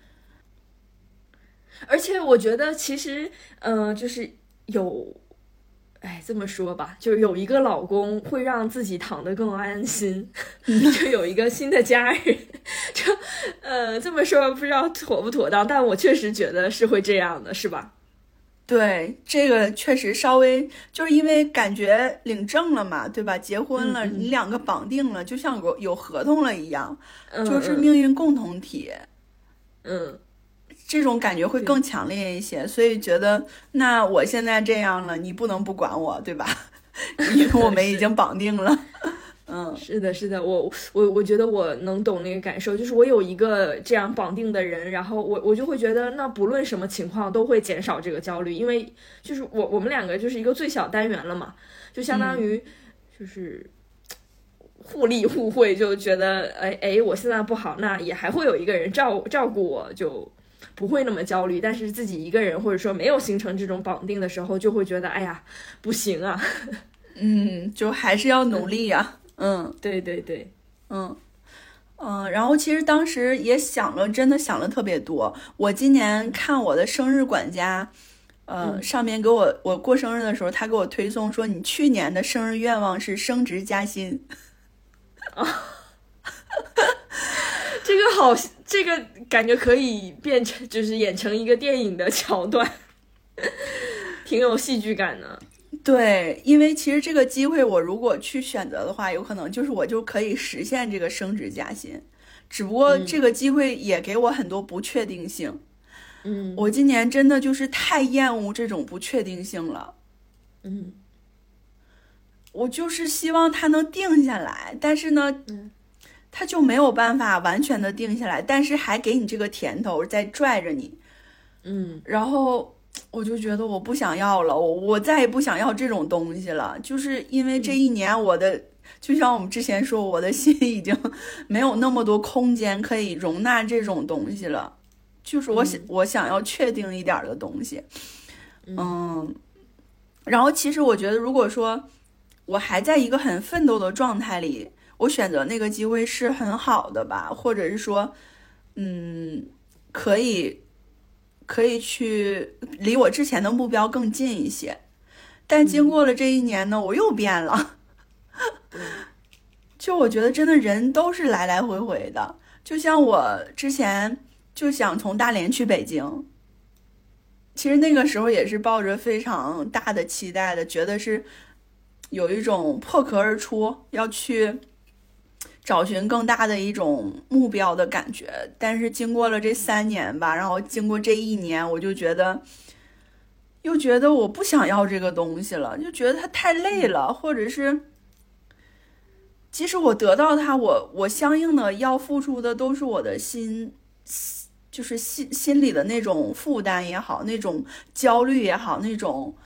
B: 而且我觉得其实，嗯，就是有。哎，这么说吧，就是有一个老公会让自己躺得更安心，*laughs* 就有一个新的家人，就呃这么说不知道妥不妥当，但我确实觉得是会这样的，是吧？
A: 对，这个确实稍微就是因为感觉领证了嘛，对吧？结婚了，你两个绑定了，就像有有合同了一样，就是命运共同体。
B: 嗯。
A: 这种感觉会更强烈一些，所以觉得那我现在这样了，你不能不管我，对吧？*laughs* 因为我们已经绑定了。*laughs* 嗯，
B: 是的，是的，我我我觉得我能懂那个感受，就是我有一个这样绑定的人，然后我我就会觉得，那不论什么情况都会减少这个焦虑，因为就是我我们两个就是一个最小单元了嘛，就相当于就是互利互惠，就觉得哎哎，我现在不好，那也还会有一个人照照顾我，就不会那么焦虑。但是自己一个人或者说没有形成这种绑定的时候，就会觉得哎呀不行啊，
A: 嗯，就还是要努力呀、嗯
B: 对对对，
A: 嗯嗯，然后其实当时也想了，真的想了特别多。我今年看我的生日管家，呃，
B: 嗯
A: 上面给我我过生日的时候，他给我推送说，你去年的生日愿望是升职加薪。*laughs* *laughs* *laughs*
B: 这个好，这个感觉可以变成就是演成一个电影的桥段，挺有戏剧感的。
A: 对，因为其实这个机会，我如果去选择的话，有可能就是我就可以实现这个升职加薪。只不过
B: 嗯
A: 这个机会也给我很多不确定性。
B: 嗯
A: 我今年真的就是太厌恶这种不确定性了。
B: 嗯
A: 我就是希望它能定下来，但是呢，
B: 嗯
A: 它就没有办法完全的定下来，但是还给你这个甜头在拽着你，
B: 嗯。
A: 然后我就觉得我不想要了，我我再也不想要这种东西了，就是因为这一年我的，就像我们之前说，我的心已经没有那么多空间可以容纳这种东西了，就是我想、我想要确定一点儿的东西，嗯，然后其实我觉得，如果说我还在一个很奋斗的状态里，我选择那个机会是很好的吧，或者是说，嗯，可以可以去离我之前的目标更近一些。但经过了这一年呢，我又变了。就我觉得真的人都是来来回回的，就像我之前就想从大连去北京，其实那个时候也是抱着非常大的期待的，觉得是有一种破壳而出，要去找寻更大的一种目标的感觉。但是经过了这三年吧，然后经过这一年，我就觉得，又觉得我不想要这个东西了，就觉得它太累了，或者是。即使我得到它，我我相应的要付出的都是我的心，就是心心里的那种负担也好，那种焦虑也好，那种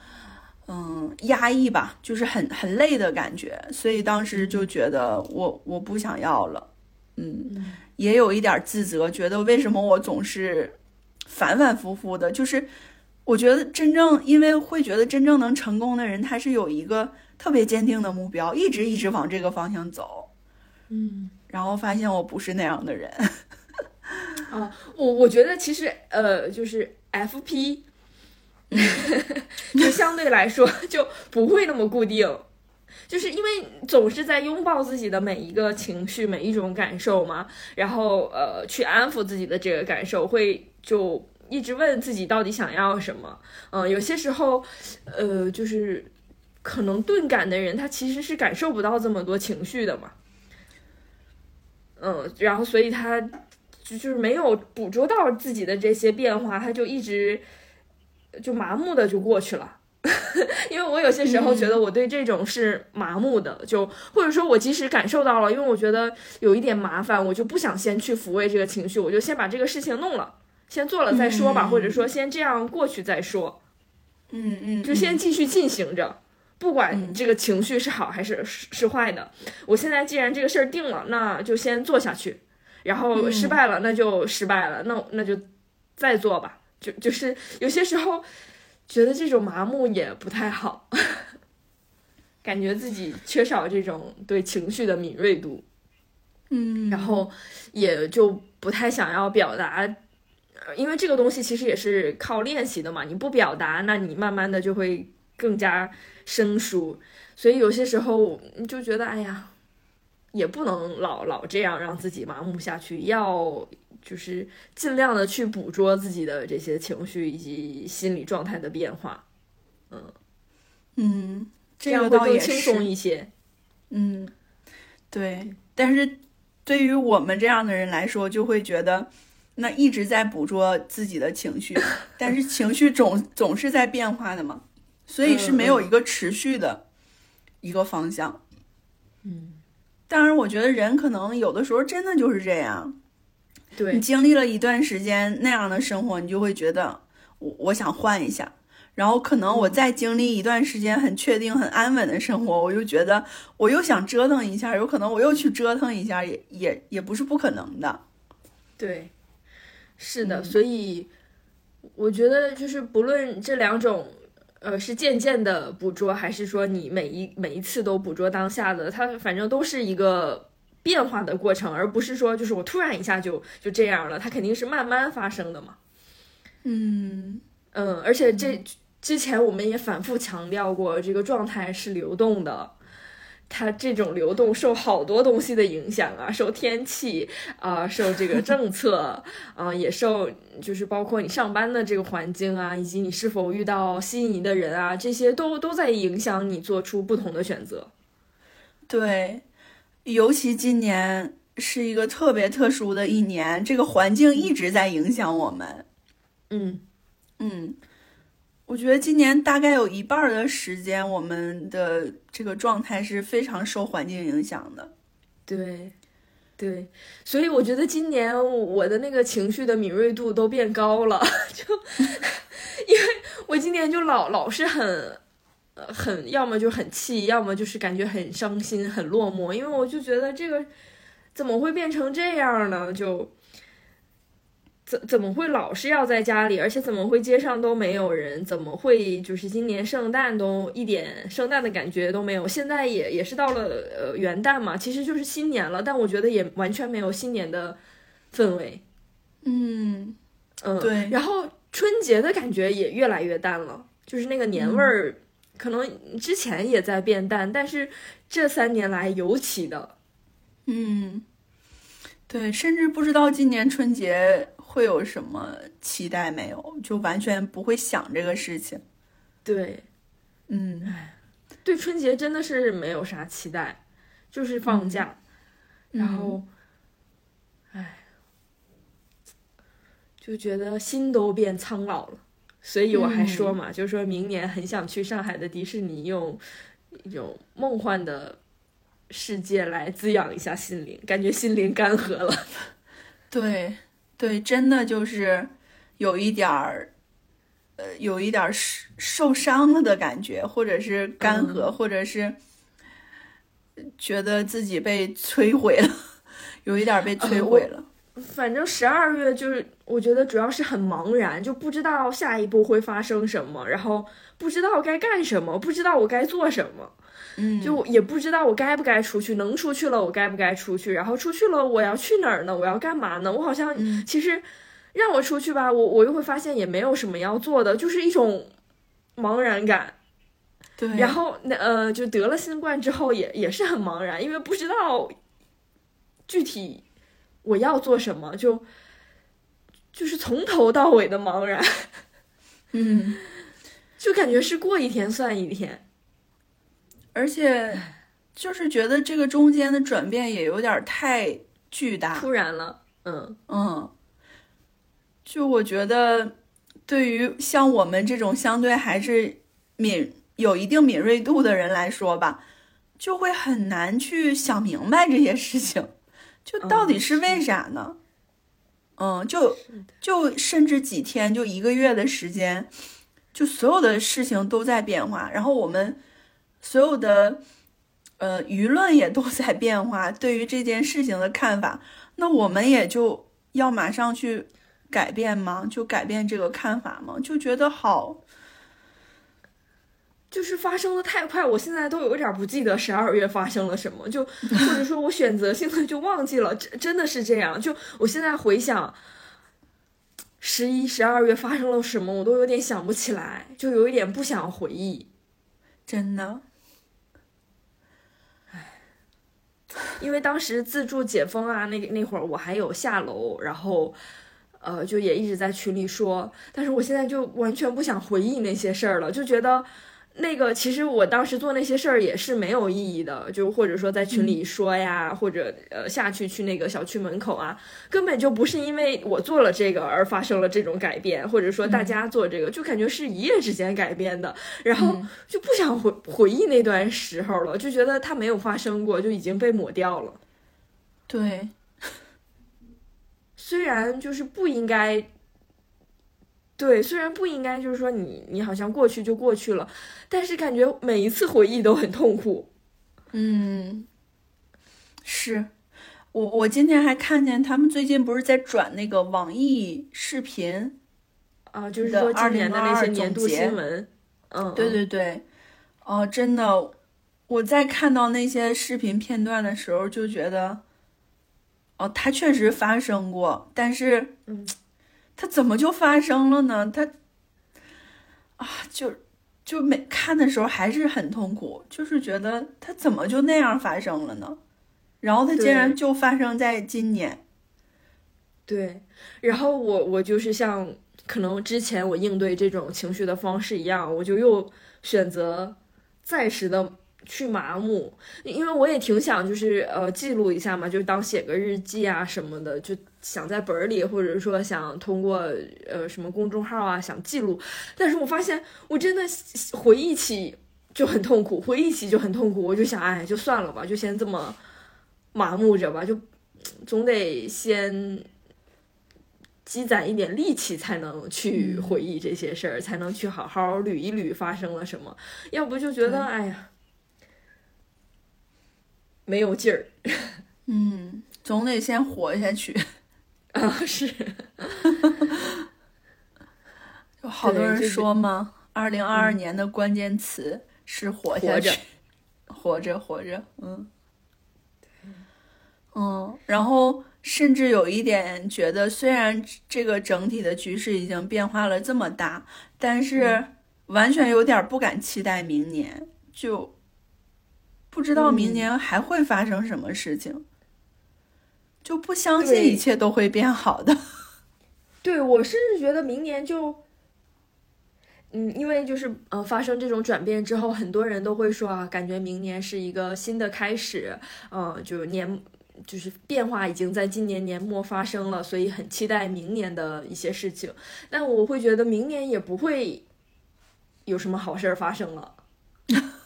A: 嗯压抑吧，就是很很累的感觉。所以当时就觉得我我不想要了，嗯，也有一点自责，觉得为什么我总是反反复复的，就是我觉得真正因为会觉得真正能成功的人，他是有一个。特别坚定的目标，一直一直往这个方向走，
B: 嗯，
A: 然后发现我不是那样的人。
B: 啊，*laughs* 我我觉得其实呃，就是 FP，*laughs* 就相对来说就不会那么固定，就是因为总是在拥抱自己的每一个情绪、每一种感受嘛，然后呃，去安抚自己的这个感受，会就一直问自己到底想要什么。嗯、有些时候，呃，就是。可能钝感的人，他其实是感受不到这么多情绪的嘛，嗯，然后所以他就就是没有捕捉到自己的这些变化，他就一直就麻木的就过去了。*laughs* 因为我有些时候觉得我对这种是麻木的，就或者说我即使感受到了，因为我觉得有一点麻烦，我就不想先去抚慰这个情绪，我就先把这个事情弄了，先做了再说吧，
A: 嗯
B: 或者说先这样过去再说，
A: 嗯嗯，
B: 就先继续进行着。不管这个情绪是好还是是是坏的，我现在既然这个事儿定了，那就先做下去，然后失败了，那就失败了，那那就再做吧。就就是有些时候觉得这种麻木也不太好，*laughs* 感觉自己缺少这种对情绪的敏锐度，
A: 嗯，
B: 然后也就不太想要表达。呃因为这个东西其实也是靠练习的嘛，你不表达，那你慢慢的就会更加生疏，所以有些时候你就觉得，哎呀，也不能老老这样让自己麻木下去，要就是尽量的去捕捉自己的这些情绪以及心理状态的变化，
A: 嗯，
B: 嗯
A: 这
B: 样会更轻松一些。
A: 嗯，对，但是对于我们这样的人来说，就会觉得那一直在捕捉自己的情绪，*laughs* 但是情绪总总是在变化的嘛，所以是没有一个持续的一个方向。嗯当然，我觉得人可能有的时候真的就是这样。
B: 对
A: 你经历了一段时间那样的生活，你就会觉得我我想换一下。然后可能我再经历一段时间很确定、很安稳的生活，我又觉得我又想折腾一下，有可能我又去折腾一下，也也也不是不可能的。
B: 对，是的，
A: 嗯
B: 所以我觉得就是不论这两种，呃，是渐渐的捕捉，还是说你每一每一次都捕捉当下的，它反正都是一个变化的过程，而不是说就是我突然一下就就这样了，它肯定是慢慢发生的嘛。
A: 嗯，
B: 嗯，而且这之前我们也反复强调过，这个状态是流动的。它这种流动受好多东西的影响啊，受天气啊、受这个政策 *laughs* 啊、也受就是包括你上班的这个环境啊，以及你是否遇到心仪的人啊，这些都都在影响你做出不同的选择。
A: 对，尤其今年是一个特别特殊的一年，这个环境一直在影响我们。
B: 嗯，
A: 嗯，我觉得今年大概有一半的时间，我们的这个状态是非常受环境影响的。
B: 对，对，所以我觉得今年我的那个情绪的敏锐度都变高了，*laughs* 就 *laughs* 因为我今年就老老是很。呃，很要么就很气，要么就是感觉很伤心、很落寞，因为我就觉得这个怎么会变成这样呢？就怎怎么会老是要在家里，而且怎么会街上都没有人？怎么会就是今年圣诞都一点圣诞的感觉都没有？现在也也是到了呃元旦嘛，其实就是新年了，但我觉得也完全没有新年的氛围。
A: 嗯，
B: 嗯，
A: 对
B: 然后春节的感觉也越来越淡了，就是那个年味儿，可能之前也在变淡，但是这三年来尤其的。
A: 嗯，对，甚至不知道今年春节会有什么期待没有，就完全不会想这个事情。
B: 对，
A: 嗯
B: 对春节真的是没有啥期待，就是放假，然后，唉，就觉得心都变苍老了。所以我还说嘛，就是说明年很想去上海的迪士尼，用一种梦幻的世界来滋养一下心灵，感觉心灵干涸了。
A: 对对，真的就是有一点儿，呃，有一点儿受受伤了的感觉，或者是干涸，或者是觉得自己被摧毁了，*laughs* 有一点儿被摧毁了。
B: 反正十二月就是，我觉得主要是很茫然，就不知道下一步会发生什么，然后不知道该干什么，不知道我该做什么，
A: 嗯，
B: 就也不知道我该不该出去，能出去了我该不该出去，然后出去了我要去哪儿呢？我要干嘛呢？我好像
A: 嗯
B: 其实让我出去吧，我我又会发现也没有什么要做的，就是一种茫然感。
A: 对，
B: 然后那呃，就得了新冠之后也也是很茫然，因为不知道具体我要做什么，就就是从头到尾的茫然，*laughs*
A: 嗯，
B: 就感觉是过一天算一天。
A: 而且就是觉得这个中间的转变也有点太巨大。
B: 突然了，嗯
A: 嗯，就我觉得，对于像我们这种相对还是敏有一定敏锐度的人来说吧，就会很难去想明白这些事情，就到底是为啥呢？嗯，就就甚至几天，就一个月的时间，就所有的事情都在变化，然后我们所有的呃舆论也都在变化，对于这件事情的看法，那我们也就要马上去改变吗？就改变这个看法吗？就觉得好，
B: 就是发生的太快，我现在都有点不记得十二月发生了什么，就 *laughs* 或者说我选择性的就忘记了，真真的是这样。就我现在回想十一、十二月发生了什么，我都有点想不起来，就有一点不想回忆。
A: 真的，唉
B: 因为当时自助解封啊，那那会儿我还有下楼，然后呃，就也一直在群里说，但是我现在就完全不想回忆那些事儿了，就觉得那个其实我当时做那些事儿也是没有意义的，就或者说在群里说呀，或者呃下去去那个小区门口啊，根本就不是因为我做了这个而发生了这种改变，或者说大家做这个，就感觉是一夜之间改变的，然后就不想回回忆那段时候了，就觉得它没有发生过，就已经被抹掉了。
A: 对，*laughs*
B: 虽然就是不应该。对，虽然不应该，就是说你你好像过去就过去了，但是感觉每一次回忆都很痛苦。
A: 嗯，是我我今天还看见他们最近不是在转那个网易视频
B: 啊，就是说今年的那些年度新闻。嗯，
A: 对对对，哦，真的，我在看到那些视频片段的时候就觉得，哦，它确实发生过，但是
B: 嗯。
A: 他怎么就发生了呢？它啊，就就每看的时候还是很痛苦，就是觉得它怎么就那样发生了呢？然后它竟然就发生在今年。
B: 对，然后我我就是像可能之前我应对这种情绪的方式一样，我就又选择暂时的。去麻木，因为我也挺想，就是呃记录一下嘛，就是当写个日记啊什么的，就想在本儿里，或者说想通过呃什么公众号啊想记录。但是我发现我真的回忆起就很痛苦，回忆起就很痛苦，我就想，哎，就算了吧，就先这么麻木着吧，就总得先积攒一点力气，才能去回忆这些事儿，才能去好好捋一捋发生了什么，要不就觉得，哎呀。没有劲儿，
A: 嗯，总得先活下去 *laughs*
B: 啊！是，*laughs*
A: 有好多人说吗？二零二二年的关键词是活下去，活着，活着，嗯，嗯，然后甚至有一点觉得，虽然这个整体的局势已经变化了这么大，但是完全有点不敢期待明年就。不知道明年还会发生什么事情，就不相信一切都会变好的。*laughs*
B: 对我甚至觉得明年就，嗯，因为就是呃，发生这种转变之后，很多人都会说啊，感觉明年是一个新的开始，嗯，就年就是变化已经在今年年末发生了，所以很期待明年的一些事情。但我会觉得明年也不会有什么好事儿发生了。*laughs*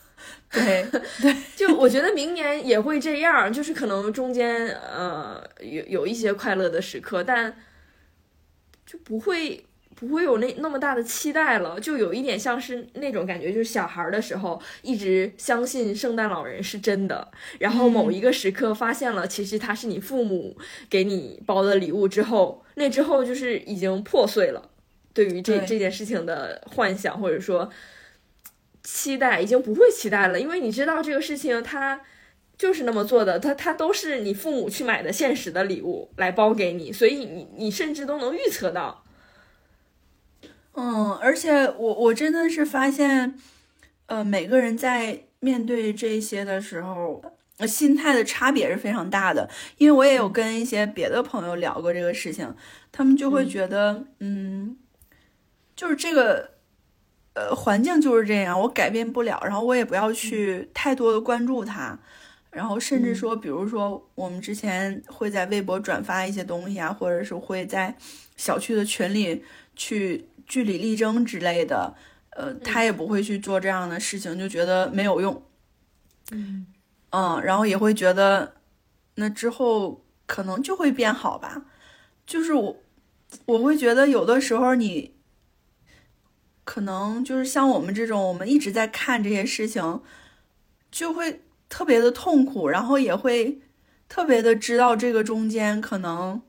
B: *laughs*
A: 对对，
B: 就我觉得明年也会这样，就是可能中间呃有有一些快乐的时刻，但就不会不会有那那么大的期待了，就有一点像是那种感觉，就是小孩的时候一直相信圣诞老人是真的，然后某一个时刻发现了其实他是你父母给你包的礼物之后，那之后就是已经破碎了，对于这这件事情的幻想或者说。期待已经不会期待了，因为你知道这个事情，它就是那么做的，它它都是你父母去买的现实的礼物来包给你，所以你你甚至都能预测到。
A: 嗯，而且我我真的是发现，呃，每个人在面对这些的时候，心态的差别是非常大的。因为我也有跟一些别的朋友聊过这个事情，他们就会觉得，嗯，就是这个。呃，环境就是这样，我改变不了，然后我也不要去太多的关注它，然后甚至说，比如说我们之前会在微博转发一些东西啊，或者是会在小区的群里去据理力争之类的，呃，他也不会去做这样的事情，就觉得没有用，
B: 嗯。
A: 嗯，然后也会觉得那之后可能就会变好吧，就是我我会觉得有的时候你。可能就是像我们这种，我们一直在看这些事情，就会特别的痛苦，然后也会特别的知道这个中间可能，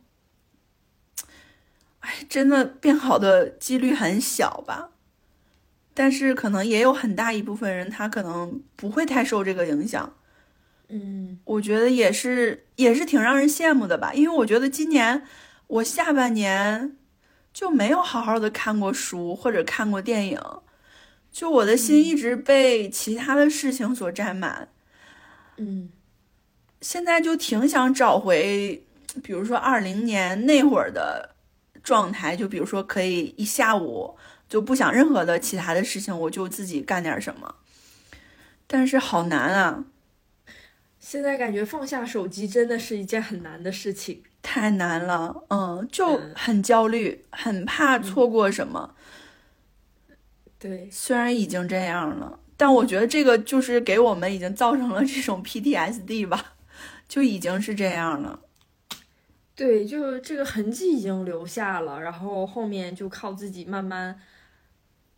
A: 哎，真的变好的几率很小吧。但是可能也有很大一部分人，他可能不会太受这个影响。
B: 嗯，
A: 我觉得也是，也是挺让人羡慕的吧。因为我觉得今年我下半年。就没有好好的看过书或者看过电影，就我的心一直被其他的事情所占满。
B: 嗯，
A: 现在就挺想找回，比如说二零年那会儿的状态，就比如说可以一下午就不想任何的其他的事情，我就自己干点什么。但是好难啊！
B: 现在感觉放下手机真的是一件很难的事情，
A: 太难了。嗯，就很焦虑，很怕错过什么。
B: 对，
A: 虽然已经这样了，但我觉得这个就是给我们已经造成了这种 PTSD 吧，就已经是这样了。
B: 对，就这个痕迹已经留下了，然后后面就靠自己慢慢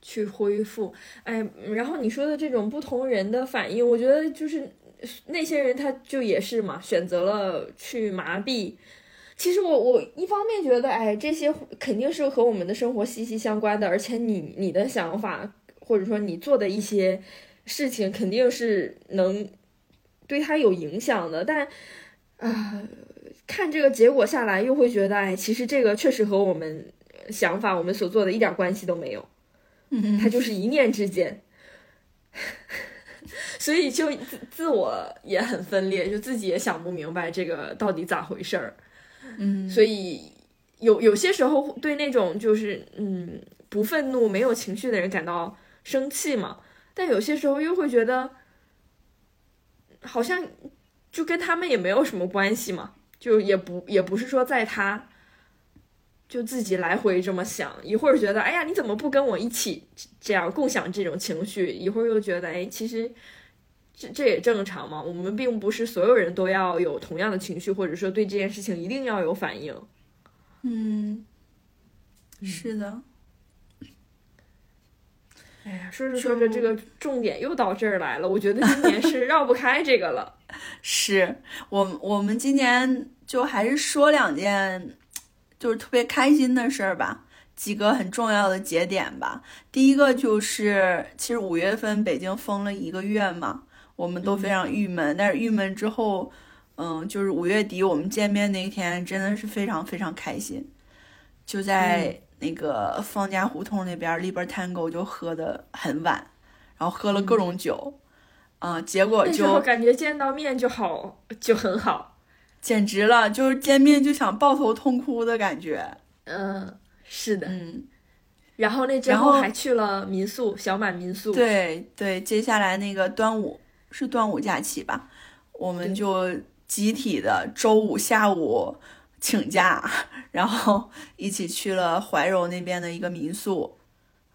B: 去恢复。哎，然后你说的这种不同人的反应，我觉得就是那些人他就也是嘛，选择了去麻痹。其实我我一方面觉得，哎，这些肯定是和我们的生活息息相关的，而且你你的想法或者说你做的一些事情，肯定是能对他有影响的。但啊。看这个结果下来，又会觉得，哎，其实这个确实和我们想法、我们所做的一点关系都没有，
A: 嗯，
B: 它就是一念之间，*laughs* 所以就自自我也很分裂，就自己也想不明白这个到底咋回事儿，
A: 嗯，
B: 所以有有些时候对那种就是嗯不愤怒、没有情绪的人感到生气嘛，但有些时候又会觉得，好像就跟他们也没有什么关系嘛。就也不也不是说在他，就自己来回这么想，一会儿觉得哎呀你怎么不跟我一起这样共享这种情绪，一会儿又觉得哎其实这这也正常嘛，我们并不是所有人都要有同样的情绪，或者说对这件事情一定要有反应。
A: 嗯，是的。
B: 哎呀，说着说着，这个重点又到这儿来了。我觉得今年是 *laughs* 绕不开这个了。
A: 是我我们今年就还是说两件，就是特别开心的事儿吧，几个很重要的节点吧。第一个就是，其实五月份北京封了一个月嘛，我们都非常郁闷。但是郁闷之后，嗯，就是五月底我们见面那一天，真的是非常非常开心，就在。那个方家胡同那边里边 Tango 就喝的很晚，然后喝了各种酒，啊，结果就
B: 感觉见到面就好，就很好，
A: 简直了，就是见面就想抱头痛哭的感觉。
B: 嗯，是的，
A: 嗯，
B: 然后那之后还去了民宿小满民宿。
A: 对对，接下来那个端午是端午假期吧，我们就集体的周五下午。请假，*laughs* 然后一起去了怀柔那边的一个民宿，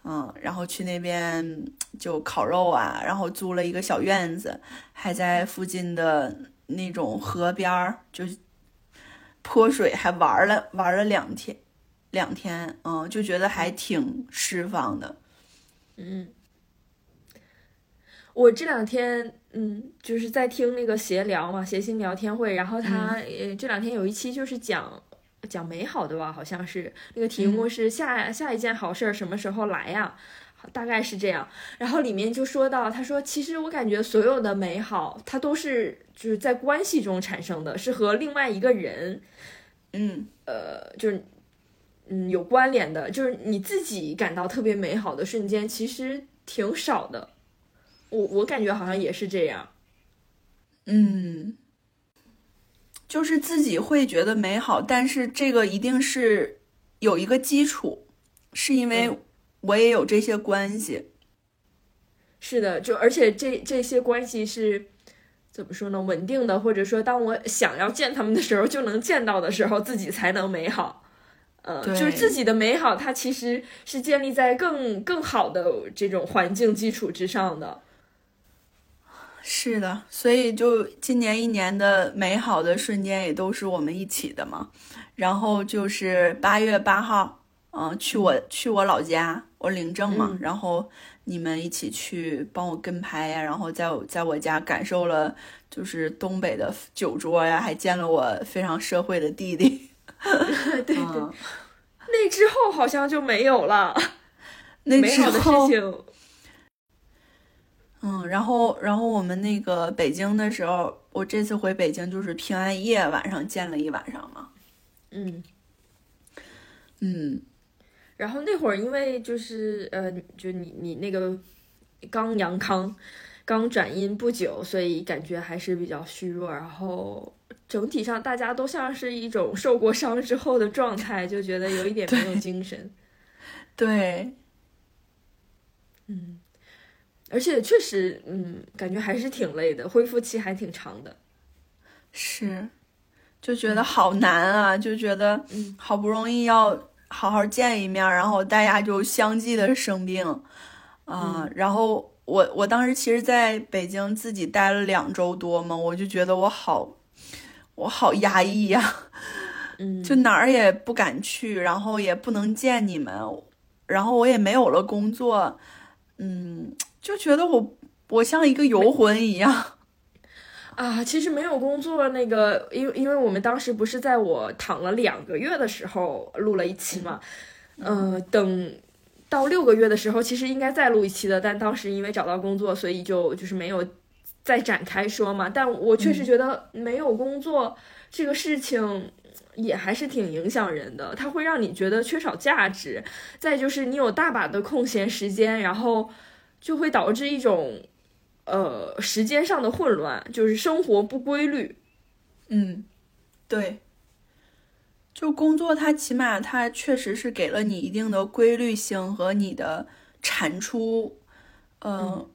A: 嗯，然后去那边就烤肉啊，然后租了一个小院子，还在附近的那种河边儿就泼水，还玩了玩了两天，两天，嗯，就觉得还挺释放的，
B: 嗯。我这两天，嗯，就是在听那个闲聊嘛，谐星聊天会，然后他呃这两天有一期就是讲讲美好的吧，好像是那个题目是下下一件好事儿什么时候来呀？大概是这样。然后里面就说到，他说其实我感觉所有的美好，它都是就是在关系中产生的，是和另外一个人，
A: 嗯，
B: 呃，就是嗯有关联的，就是你自己感到特别美好的瞬间，其实挺少的。我我感觉好像也是这样，
A: 嗯，就是自己会觉得美好，但是这个一定是有一个基础，是因为我也有这些关系。
B: 是的，就而且这这些关系是怎么说呢？稳定的，或者说当我想要见他们的时候就能见到的时候，自己才能美好。嗯，就是自己的美好，它其实是建立在更更好的这种环境基础之上的。
A: 是的，所以就今年一年的美好的瞬间也都是我们一起的嘛。然后就是八月八号，嗯，去我去我老家，我领证嘛。然后你们一起去帮我跟拍呀，然后在我在我家感受了就是东北的酒桌呀，还见了我非常社会的弟弟。*laughs*
B: 对 *laughs* 对，那之后好像就没有了。
A: 那
B: 美好的事情。
A: 嗯，然后，然后我们那个北京的时候，我这次回北京就是平安夜晚上见了一晚上嘛。
B: 嗯，
A: 嗯，
B: 然后那会儿因为就是呃，就你你那个刚阳康，刚转阴不久，所以感觉还是比较虚弱。然后整体上大家都像是一种受过伤之后的状态，就觉得有一点没有精神。
A: 对。
B: 嗯，而且确实，嗯，感觉还是挺累的，恢复期还挺长的。
A: 是，就觉得好难啊，就觉得好不容易要好好见一面，然后大家就相继的生病，啊，然后我我当时其实在北京自己待了两周多嘛，我就觉得我好，我好压抑呀。
B: 嗯，*laughs*
A: 就哪儿也不敢去，然后也不能见你们，然后我也没有了工作，嗯，就觉得我我像一个游魂一样 *laughs*
B: 啊。其实没有工作，那个，因为因为我们当时不是在我躺了两个月的时候录了一期嘛，嗯，等到六个月的时候，其实应该再录一期的，但当时因为找到工作，所以就就是没有再展开说嘛。但我确实觉得没有工作这个事情。也还是挺影响人的，它会让你觉得缺少价值。再就是你有大把的空闲时间，然后就会导致一种呃时间上的混乱，就是生活不规律。
A: 嗯，对。就工作，它起码它确实是给了你一定的规律性和你的产出，嗯，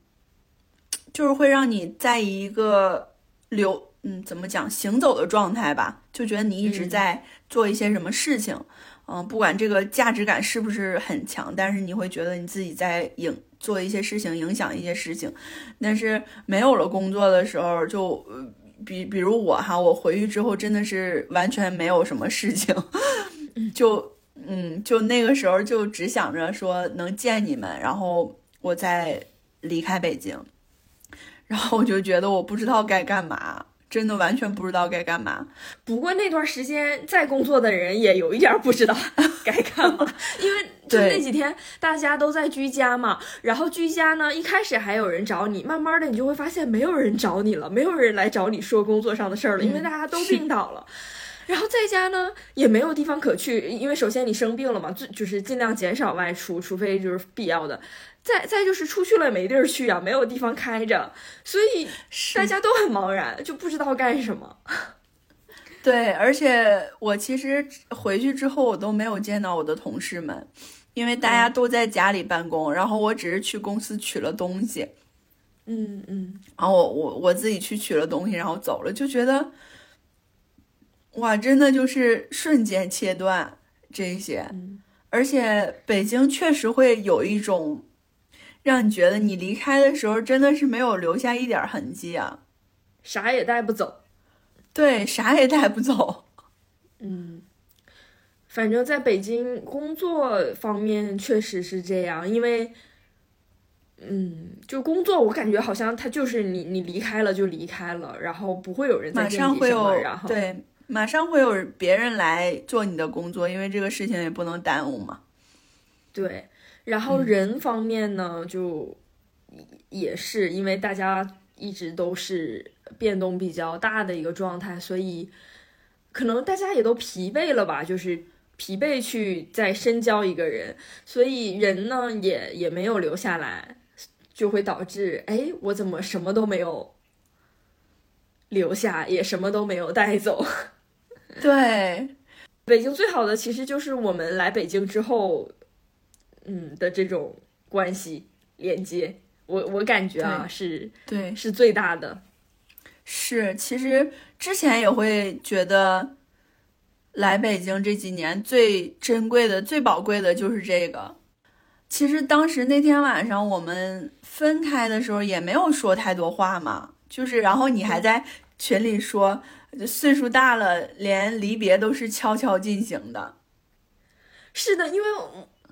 A: 就是会让你在一个流。嗯，怎么讲行走的状态吧，就觉得你一直在做一些什么事情，嗯，不管这个价值感是不是很强，但是你会觉得你自己在影做一些事情，影响一些事情。但是没有了工作的时候，就比比如我哈，我回去之后真的是完全没有什么事情，就嗯，就那个时候就只想着说能见你们，然后我再离开北京，然后我就觉得我不知道该干嘛。真的完全不知道该干嘛。
B: 不过那段时间在工作的人也有一点不知道 *laughs* 该干嘛，因为就那几天大家都在居家嘛。然后居家呢，一开始还有人找你，慢慢的你就会发现没有人找你了，没有人来找你说工作上的事儿了，因为大家都病倒了。然后在家呢也没有地方可去，因为首先你生病了嘛，最就是尽量减少外出，除非就是必要的。再再就是出去了也没地儿去啊，没有地方开着，所以大家都很茫然，就不知道干什么。*laughs*
A: 对，而且我其实回去之后，我都没有见到我的同事们，因为大家都在家里办公，然后我只是去公司取了东西。
B: 嗯嗯，
A: 然后我我我自己去取了东西，然后走了，就觉得，哇，真的就是瞬间切断这些，而且北京确实会有一种。让你觉得你离开的时候真的是没有留下一点痕迹啊，
B: 啥也带不走，
A: 对，啥也带不走。
B: 嗯，反正在北京工作方面确实是这样，因为，嗯，就工作我感觉好像他就是你，你离开了就离开了，然后不会有人
A: 马上会有，
B: 然后
A: 对，马上会有别人来做你的工作，因为这个事情也不能耽误嘛。
B: 对。然后人方面呢，就也是因为大家一直都是变动比较大的一个状态，所以可能大家也都疲惫了吧，就是疲惫去再深交一个人，所以人呢也也没有留下来，就会导致哎，我怎么什么都没有留下，也什么都没有带走。
A: 对，
B: 北京最好的其实就是我们来北京之后。嗯的这种关系连接，我我感觉啊是，
A: 对，
B: 是最大的。
A: 是，其实之前也会觉得，来北京这几年最珍贵的、最宝贵的就是这个。其实当时那天晚上我们分开的时候也没有说太多话嘛，就是然后你还在群里说，岁数大了，连离别都是悄悄进行的。
B: 是的，因为。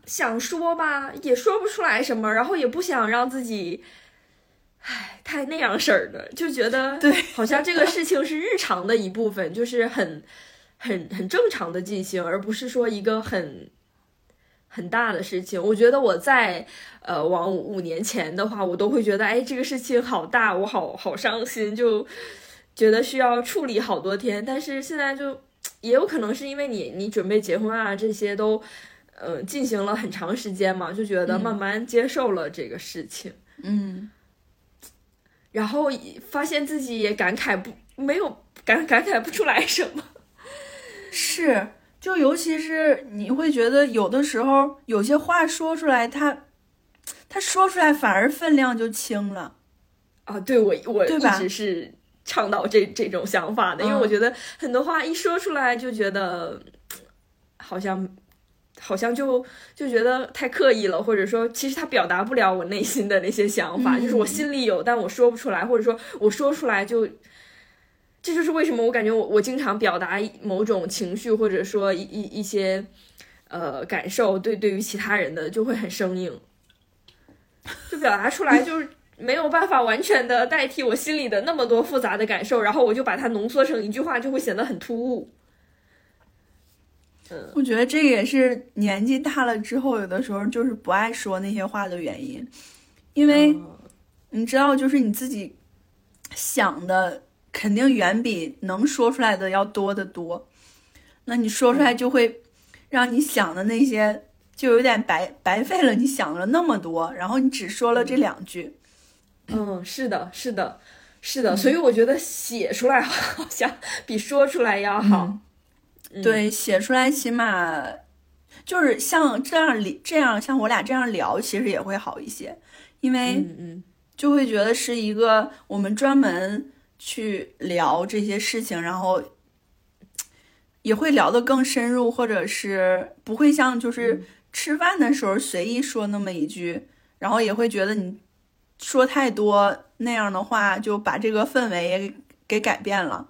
B: 想说吧，也说不出来什么，然后也不想让自己，唉，太那样式儿的，就觉得 *laughs*
A: 对，
B: 好像这个事情是日常的一部分，就是很很很正常的进行，而不是说一个很很大的事情。我觉得我在呃往五年前的话，我都会觉得，哎，这个事情好大，我好好伤心，就觉得需要处理好多天。但是现在就也有可能是因为你你准备结婚啊，这些都。呃，进行了很长时间嘛，就觉得慢慢接受了这个事情，
A: 嗯，
B: 然后发现自己也感慨不没有感感慨不出来什么，*laughs*
A: 是，就尤其是你会觉得有的时候有些话说出来，他他说出来反而分量就轻了。
B: 啊，对我我一直是倡导这这种想法的，因为
A: 嗯。
B: 我觉得很多话一说出来就觉得好像好像就就觉得太刻意了，或者说其实他表达不了我内心的那些想法，就是我
A: 嗯。
B: 心里有，但我说不出来，或者说我说出来就。这就是为什么我感觉我我经常表达某种情绪，或者说一一一些呃感受，对对于其他人的就会很生硬，就表达出来就是没有办法完全的代替我心里的那么多复杂的感受，然后我就把它浓缩成一句话，就会显得很突兀。
A: 我觉得这个也是年纪大了之后，有的时候就是不爱说那些话的原因，因为你知道，就是你自己想的肯定远比能说出来的要多得多，那你说出来就会让你想的那些就有点白白费了，你想了那么多，然后你只说了这两句，
B: 嗯，是的，是的，是的，所以我觉得写出来 *laughs* 好像比说出来要好。嗯
A: 对，写出来起码就是像这样里这样像我俩这样聊，其实也会好一些，因为就会觉得是一个我们专门去聊这些事情，然后也会聊得更深入，或者是不会像就是吃饭的时候随意说那么一句，然后也会觉得你说太多那样的话，就把这个氛围也给给改变了。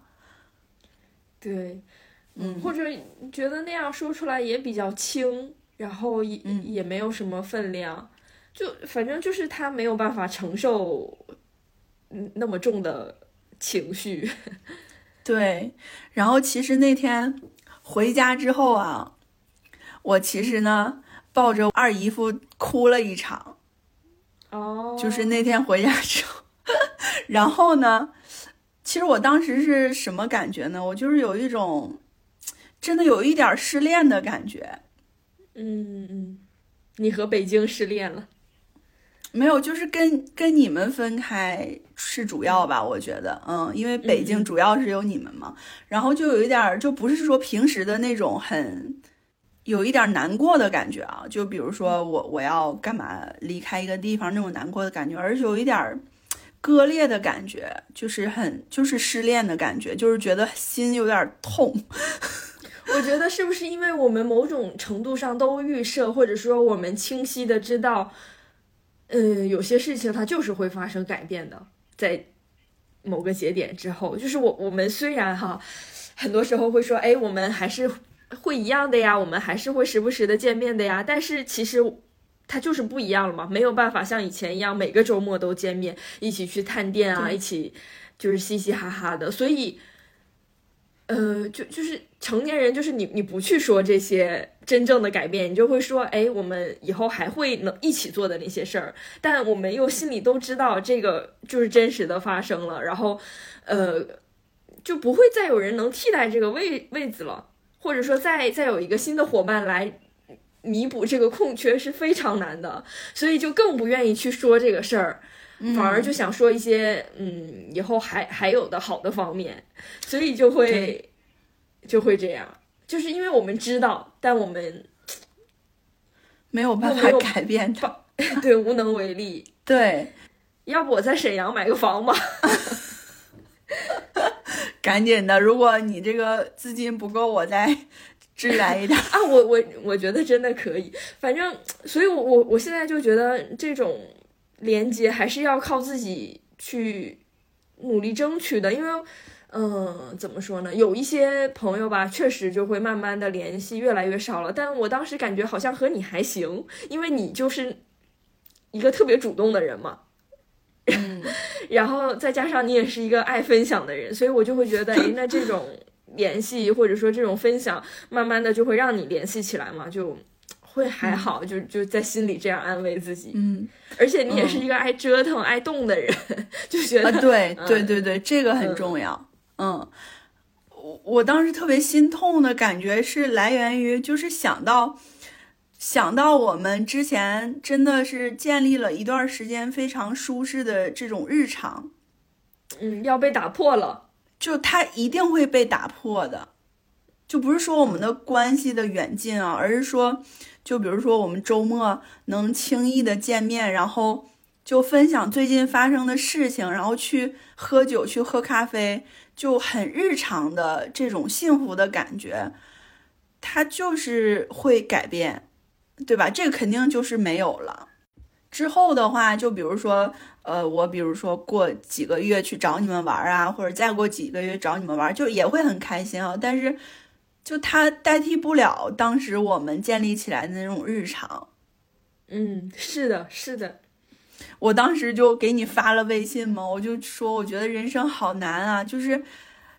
B: 对，
A: 嗯
B: 或者觉得那样说出来也比较轻，然后也、
A: 嗯
B: 也没有什么分量，就反正就是他没有办法承受嗯那么重的情绪。*laughs*
A: 对，然后其实那天回家之后啊，我其实呢抱着二姨夫哭了一场。
B: 哦，
A: 就是那天回家之后，*laughs* 然后呢，其实我当时是什么感觉呢？我就是有一种真的有一点失恋的感觉，
B: 嗯嗯，你和北京失恋了。
A: 没有，就是跟跟你们分开是主要吧，我觉得，嗯，因为北京主要是有你们嘛，然后就有一点，就不是说平时的那种很。有一点难过的感觉啊，就比如说我我要干嘛离开一个地方那种难过的感觉，而且有一点儿割裂的感觉，就是很就是失恋的感觉，就是觉得心有点痛。*laughs*
B: 我觉得是不是因为我们某种程度上都预设，或者说我们清晰的知道，嗯，有些事情它就是会发生改变的，在某个节点之后，就是我我们虽然哈，很多时候会说，哎，我们还是会一样的呀，我们还是会时不时的见面的呀，但是其实。它就是不一样了嘛，没有办法像以前一样每个周末都见面，一起去探店啊，一起就是嘻嘻哈哈的，所以呃，就就是成年人，就是你你不去说这些真正的改变，你就会说，哎，我们以后还会能一起做的那些事儿，但我们又心里都知道这个就是真实的发生了，然后呃，就不会再有人能替代这个位位子了，或者说再再有一个新的伙伴来。弥补这个空缺是非常难的，所以就更不愿意去说这个事儿，反而就想说一些嗯以后还还有的好的方面，所以就会就会这样，就是因为我们知道，但我们
A: 没有办法改变它。*laughs*
B: 对无能为力。
A: 对，
B: 要不我在沈阳买个房吧？*laughs* *laughs*
A: 赶紧的，如果你这个资金不够，我再支援一点。*laughs*
B: 啊，我我我觉得真的可以，反正，所以我我我现在就觉得这种连接还是要靠自己去努力争取的，因为，嗯，怎么说呢？有一些朋友吧，确实就会慢慢的联系越来越少了，但我当时感觉好像和你还行，因为你就是一个特别主动的人嘛。
A: 嗯，*laughs*
B: 然后再加上你也是一个爱分享的人，所以我就会觉得，哎，那这种联系或者说这种分享，慢慢的就会让你联系起来嘛，就会还好，就就在心里这样安慰自己。
A: 嗯。
B: 而且你也是一个爱折腾、爱动的人，就觉
A: 啊，
B: 得
A: 对
B: 嗯。
A: 对对对，这个很重要。嗯，我我当时特别心痛的感觉是来源于，就是想到想到我们之前真的是建立了一段时间非常舒适的这种日常，
B: 嗯要被打破了。
A: 就它一定会被打破的。就不是说我们的关系的远近啊，而是说，就比如说我们周末能轻易的见面，然后就分享最近发生的事情，然后去喝酒、去喝咖啡，就很日常的这种幸福的感觉，它就是会改变，对吧？这个肯定就是没有了。之后的话，就比如说，呃，我比如说过几个月去找你们玩啊，或者再过几个月找你们玩，就也会很开心啊。但是，就它代替不了当时我们建立起来的那种日常。
B: 嗯，是的，是的。
A: 我当时就给你发了微信嘛，我就说我觉得人生好难啊，就是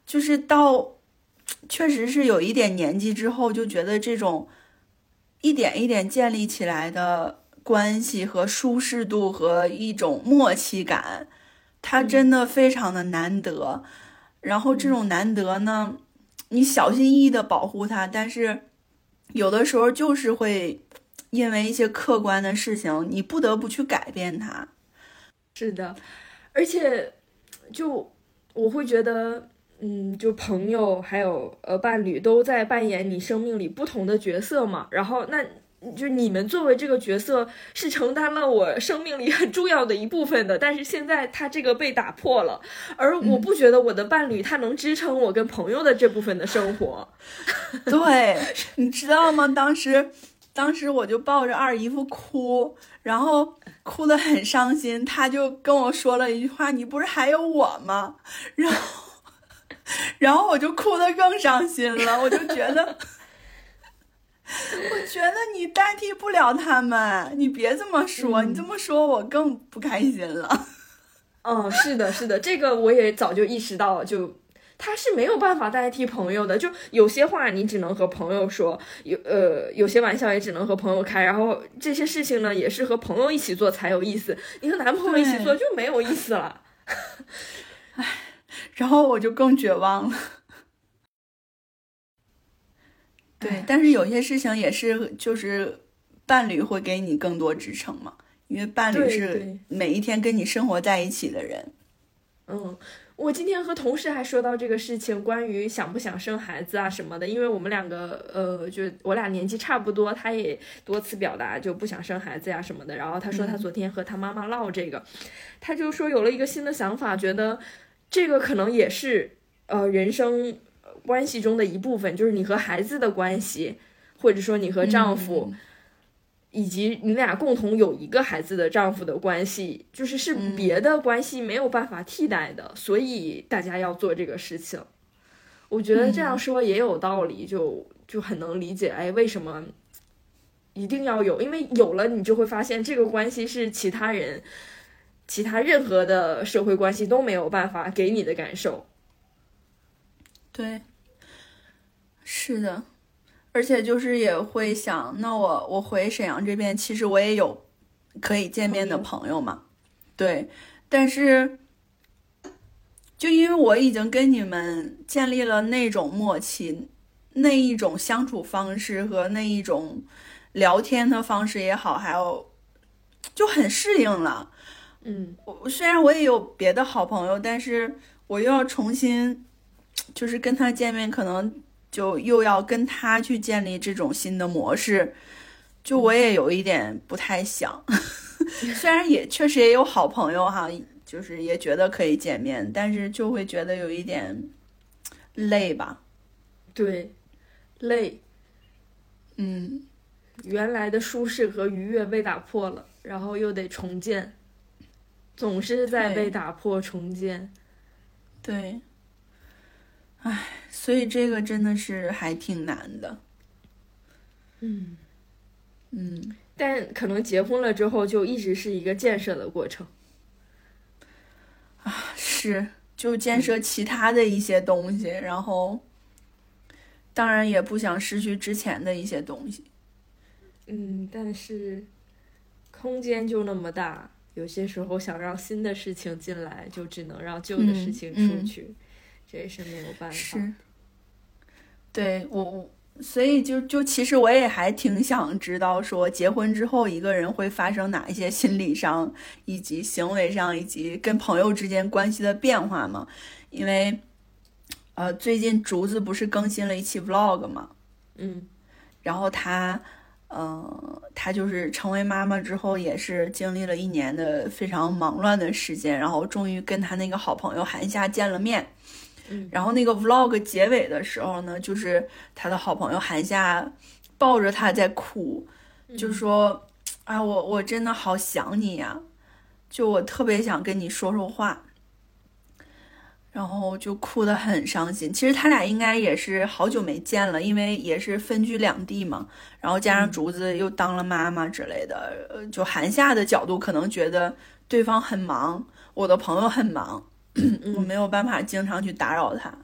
A: 就是到确实是有一点年纪之后，就觉得这种一点一点建立起来的。关系和舒适度和一种默契感，它真的非常的难得。然后这种难得呢，你小心翼翼的保护它，但是有的时候就是会因为一些客观的事情，你不得不去改变它。
B: 是的，而且就我会觉得，嗯，就朋友还有呃伴侣都在扮演你生命里不同的角色嘛。然后那。就你们作为这个角色是承担了我生命里很重要的一部分的，但是现在他这个被打破了，而我不觉得我的伴侣他能支撑我跟朋友的这部分的生活。*laughs*
A: 对，你知道吗？当时，当时我就抱着二姨夫哭，然后哭得很伤心，他就跟我说了一句话：“你不是还有我吗？”然后，然后我就哭得更伤心了，我就觉得。我觉得你代替不了他们，你别这么说，你这么说我更不开心了。
B: 嗯，是的，是的，这个我也早就意识到了，就他是没有办法代替朋友的，就有些话你只能和朋友说，有呃有些玩笑也只能和朋友开，然后这些事情呢也是和朋友一起做才有意思，你和男朋友一起做就没有意思了。
A: 唉，*laughs* 然后我就更绝望了。*laughs* 对，但是有些事情也是，就是伴侣会给你更多支撑嘛，因为伴侣是每一天跟你生活在一起的人。
B: 嗯，我今天和同事还说到这个事情，关于想不想生孩子啊什么的，因为我们两个，呃，就我俩年纪差不多，他也多次表达就不想生孩子呀什么的。然后他说他昨天和他妈妈唠这个，他就说有了一个新的想法，觉得这个可能也是呃人生。关系中的一部分就是你和孩子的关系，或者说你和丈夫，以及你俩共同有一个孩子的丈夫的关系，就是是别的关系没有办法替代的，所以大家要做这个事情。我觉得这样说也有道理，就就很能理解。哎，为什么一定要有？因为有了，你就会发现这个关系是其他人、其他任何的社会关系都没有办法给你的感受。
A: 对。是的，而且就是也会想，那我我回沈阳这边，其实我也有可以见面的朋友嘛，对，但是就因为我已经跟你们建立了那种默契，那一种相处方式和那一种聊天的方式也好，还有就很适应了。
B: 嗯，
A: 我虽然我也有别的好朋友，但是我又要重新就是跟他见面，可能。就又要跟他去建立这种新的模式，就我也有一点不太想，*laughs* 虽然也确实也有好朋友哈，就是也觉得可以见面，但是就会觉得有一点累吧。
B: 对，累。
A: 嗯，
B: 原来的舒适和愉悦被打破了，然后又得重建，总是在被打破重建。
A: 对。唉，所以这个真的是还挺难的。
B: 嗯
A: 嗯，
B: 但可能结婚了之后就一直是一个建设的过程。
A: 啊，是，就建设其他的一些东西，然后当然也不想失去之前的一些东西。
B: 嗯，但是空间就那么大，有些时候想让新的事情进来，就只能让旧的事情出去。这也是没有办法。
A: 是，对我我，所以就就其实我也还挺想知道，说结婚之后一个人会发生哪一些心理上以及行为上以及跟朋友之间关系的变化嘛？因为，呃，最近竹子不是更新了一期 vlog 嘛？
B: 嗯
A: 然后她，嗯、她就是成为妈妈之后，也是经历了一年的非常忙乱的时间，然后终于跟她那个好朋友韩夏见了面。
B: 嗯
A: 然后那个 vlog 结尾的时候呢，就是她的好朋友韩夏抱着她在哭，就说：“啊，我我真的好想你呀，就我特别想跟你说说话。”然后就哭得很伤心。其实他俩应该也是好久没见了，因为也是分居两地嘛。然后加上竹子又当了妈妈之类的，呃，就韩夏的角度可能觉得对方很忙，我的朋友很忙，*clears throat* 我没有办法经常去打扰他，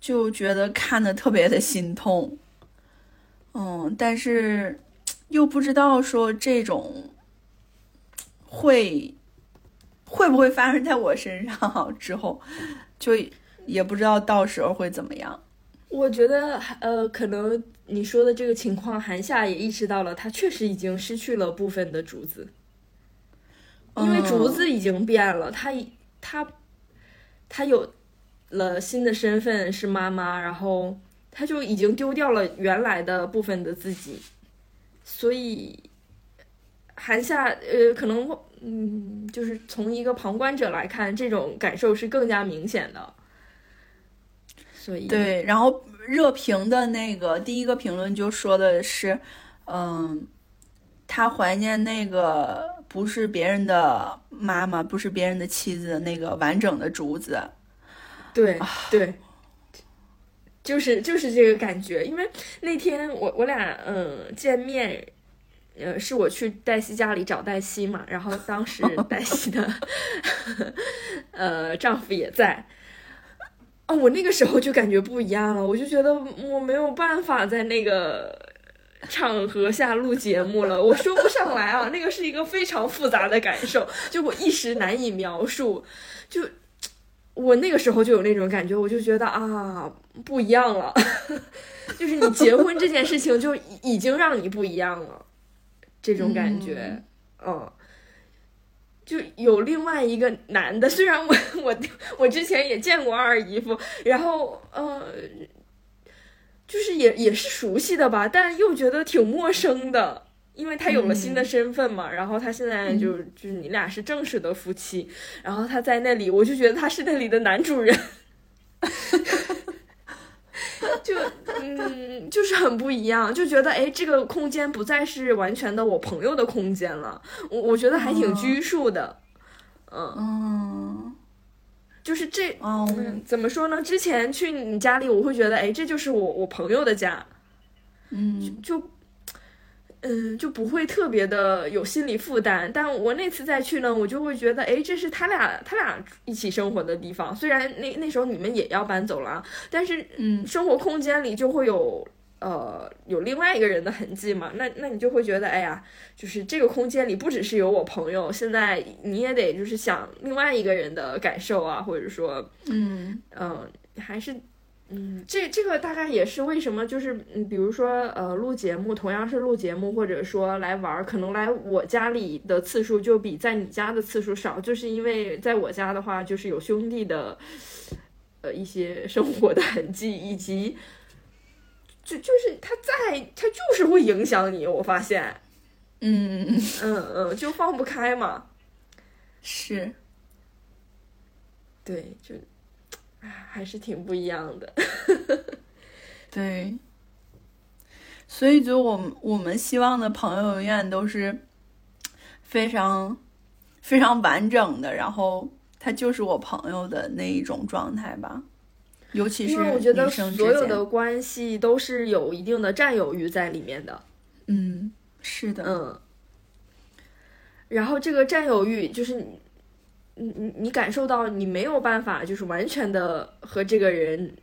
A: 就觉得看的特别的心痛。嗯，但是又不知道说这种会会不会发生在我身上之后，就也不知道到时候会怎么样。
B: 我觉得，呃，可能你说的这个情况，韩夏也意识到了，他确实已经失去了部分的竹子，因为竹
A: 嗯。
B: 子已经变了，他已他他有了新的身份是妈妈，然后他就已经丢掉了原来的部分的自己，所以韩夏，呃，可能嗯，就是从一个旁观者来看，这种感受是更加明显的。所以，
A: 对，然后热评的那个第一个评论就说的是，嗯，他怀念那个不是别人的妈妈，不是别人的妻子的那个完整的竹子。
B: 对对，就是就是这个感觉。因为那天我我俩嗯见面，呃，是我去黛西家里找黛西嘛，然后当时 *laughs* 黛西的 *laughs* 呃丈夫也在。哦，我那个时候就感觉不一样了，我就觉得我没有办法在那个场合下录节目了，我说不上来啊，那个是一个非常复杂的感受，就我一时难以描述，就我那个时候就有那种感觉，我就觉得啊不一样了，*laughs* 就是你结婚这件事情就已已经让你不一样了，这种感觉，嗯。就有另外一个男的，虽然我我我之前也见过二姨夫，然后呃，就是也也是熟悉的吧，但又觉得挺陌生的，因为他有了新的身份嘛，然后他现在就就是你俩是正式的夫妻，然后他在那里，我就觉得他是那里的男主人，*laughs* *laughs* 就嗯，就是很不一样，就觉得哎，这个空间不再是完全的我朋友的空间了，我我觉得还挺拘束的，嗯，
A: 嗯，
B: 就是这。
A: 哦，
B: 嗯，怎么说呢？之前去你家里，我会觉得，哎，这就是我我朋友的家，
A: 嗯，
B: 就，嗯，就不会特别的有心理负担。但我那次再去呢，我就会觉得，哎，这是他俩他俩一起生活的地方。虽然那那时候你们也要搬走了，但是
A: 嗯，
B: 生活空间里就会有呃有另外一个人的痕迹嘛。那那你就会觉得，哎呀，就是这个空间里不只是有我朋友，现在你也得就是想另外一个人的感受啊，或者说。
A: 嗯，
B: 嗯，还是，嗯，这这个大概也是为什么，就是嗯，比如说呃，录节目，同样是录节目，或者说来玩儿，可能来我家里的次数就比在你家的次数少，就是因为在我家的话，就是有兄弟的，呃，一些生活的痕迹，以及，就就是他在，他就是会影响你，我发现，
A: 嗯，嗯，
B: 嗯。嗯，就放不开嘛，
A: 是，
B: 对，就，唉，还是挺不一样的，*laughs*
A: 对，所以就我们我们希望的朋友永远都是非常非常完整的，然后他就是我朋友的那一种状态吧，尤其是
B: 因为我觉得所有的关系都是有一定的占有欲在里面的，
A: 嗯，是的，
B: 嗯。然后这个占有欲就是你，你你你感受到你没有办法就是完全的和这个人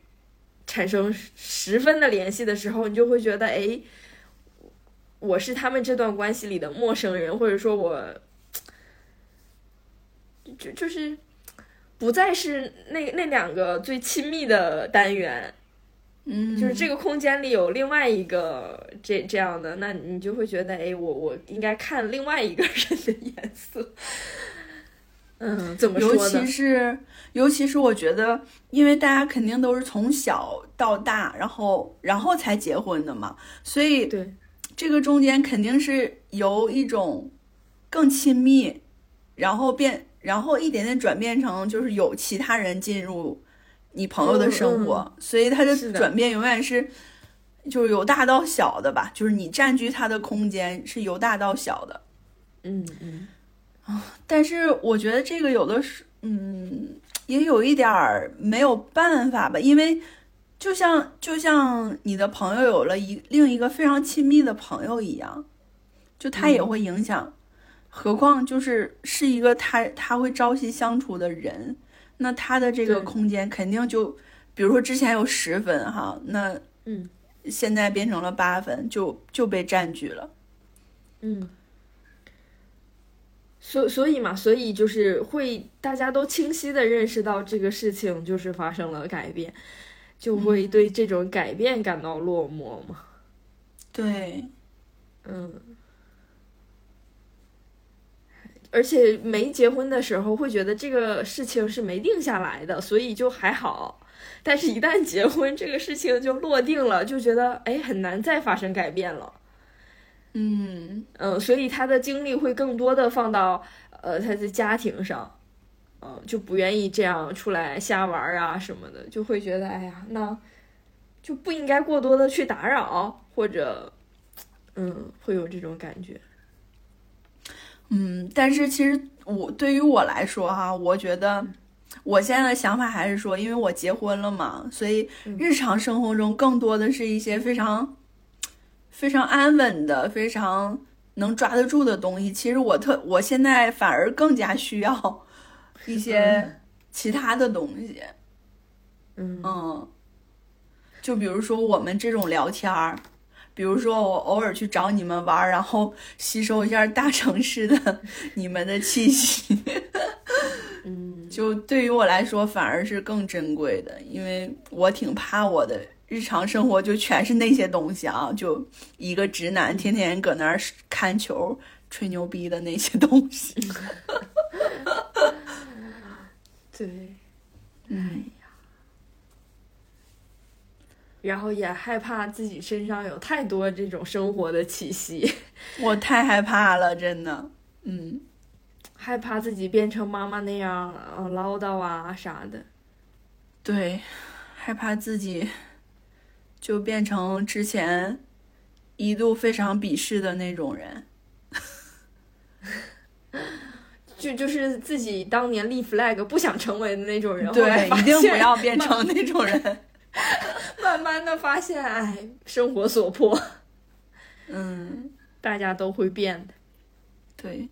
B: 产生十分的联系的时候，你就会觉得，哎，我是他们这段关系里的陌生人，或者说我，就就是不再是那那两个最亲密的单元，
A: 嗯，
B: 就是这个空间里有另外一个这这样的，那你就会觉得，哎，我我应该看另外一个人的 *laughs* 颜色。嗯，怎么
A: 尤
B: 说呢？
A: 其是尤其是我觉得，因为大家肯定都是从小到大，然后然后才结婚的嘛，所以
B: 对，
A: 这个中间肯定是由一种更亲密，然后变，然后一点点转变成就是有其他人进入你朋友的生活，所以他的转变永远是就是由大到小的吧，就是你占据他的空间是由大到小的。
B: 嗯嗯
A: 但是我觉得这个有的是，嗯，也有一点儿没有办法吧，因为就像就像你的朋友有了一另一个非常亲密的朋友一样，就他也
B: 嗯
A: 会影响，何况就是是一个他他会朝夕相处的人，那他的这个空间肯定就，比如说之前有十分哈，那
B: 嗯
A: 现在变成了八分，就就被占据了。
B: 嗯。所所以嘛，所以就是会大家都清晰的认识到这个事情就是发生了改变，就会对这种改变感到落寞嘛。
A: 对，
B: 嗯，而且没结婚的时候会觉得这个事情是没定下来的，所以就还好。但是，一旦结婚，这个事情就落定了，就觉得哎很难再发生改变了。
A: 嗯，
B: 嗯，所以他的精力会更多的放到呃他的家庭上，嗯，就不愿意这样出来瞎玩儿啊什么的，就会觉得哎呀，那就不应该过多的去打扰，或者嗯会有这种感觉。
A: 嗯，但是其实我对于我来说哈，我觉得我现在的想法还是说，因为我结婚了嘛，所以日常生活中更多的是一些非常非常安稳的、非常能抓得住的东西。其实我特我现在反而更加需要一些其他的东西，
B: 嗯
A: 嗯，就比如说我们这种聊天儿。比如说，我偶尔去找你们玩儿，然后吸收一下大城市的你们的气息，
B: 嗯 *laughs*
A: 就对于我来说反而是更珍贵的，因为我挺怕我的日常生活就全是那些东西啊，*laughs* 就一个直男天天搁那儿看球、吹牛逼的那些东西。*laughs*
B: 对，
A: 嗯，
B: 然后也害怕自己身上有太多这种生活的气息，*laughs*
A: 我太害怕了，真的。嗯，
B: 害怕自己变成妈妈那样呃唠叨啊啥的。
A: 对，害怕自己就变成之前一度非常鄙视的那种人。*laughs*
B: 就就是自己当年立 flag 不想成为的那种人，后
A: 对
B: 来，
A: 一定不要变成那种人。*laughs*
B: 慢慢的发现，哎，生活所迫，
A: 嗯，
B: 大家都会变的。
A: 对，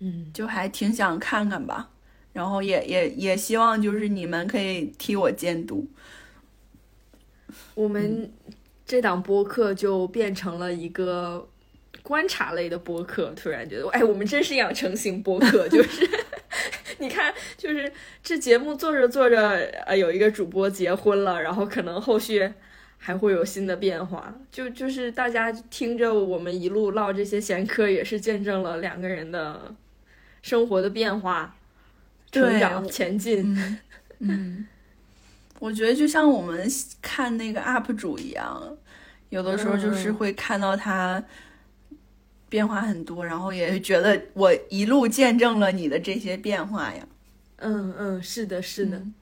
B: 嗯，
A: 就还挺想看看吧。然后也也也希望就是你们可以替我监督。
B: 我们这档播客就变成了一个观察类的播客，突然觉得，哎，我们真是养成型播客，就是。*laughs* 你看，就是这节目做着做着，呃，有一个主播结婚了，然后可能后续还会有新的变化。就就是大家听着我们一路唠这些闲嗑，也是见证了两个人的生活的变化、成
A: 对
B: 长、前进。
A: 嗯嗯，*laughs* 我觉得就像我们看那个 UP 主一样，有的时候就是
B: 嗯
A: 会看到他变化很多，然后也觉得我一路见证了你的这些变化呀。
B: 嗯嗯，是的，是的。
A: 嗯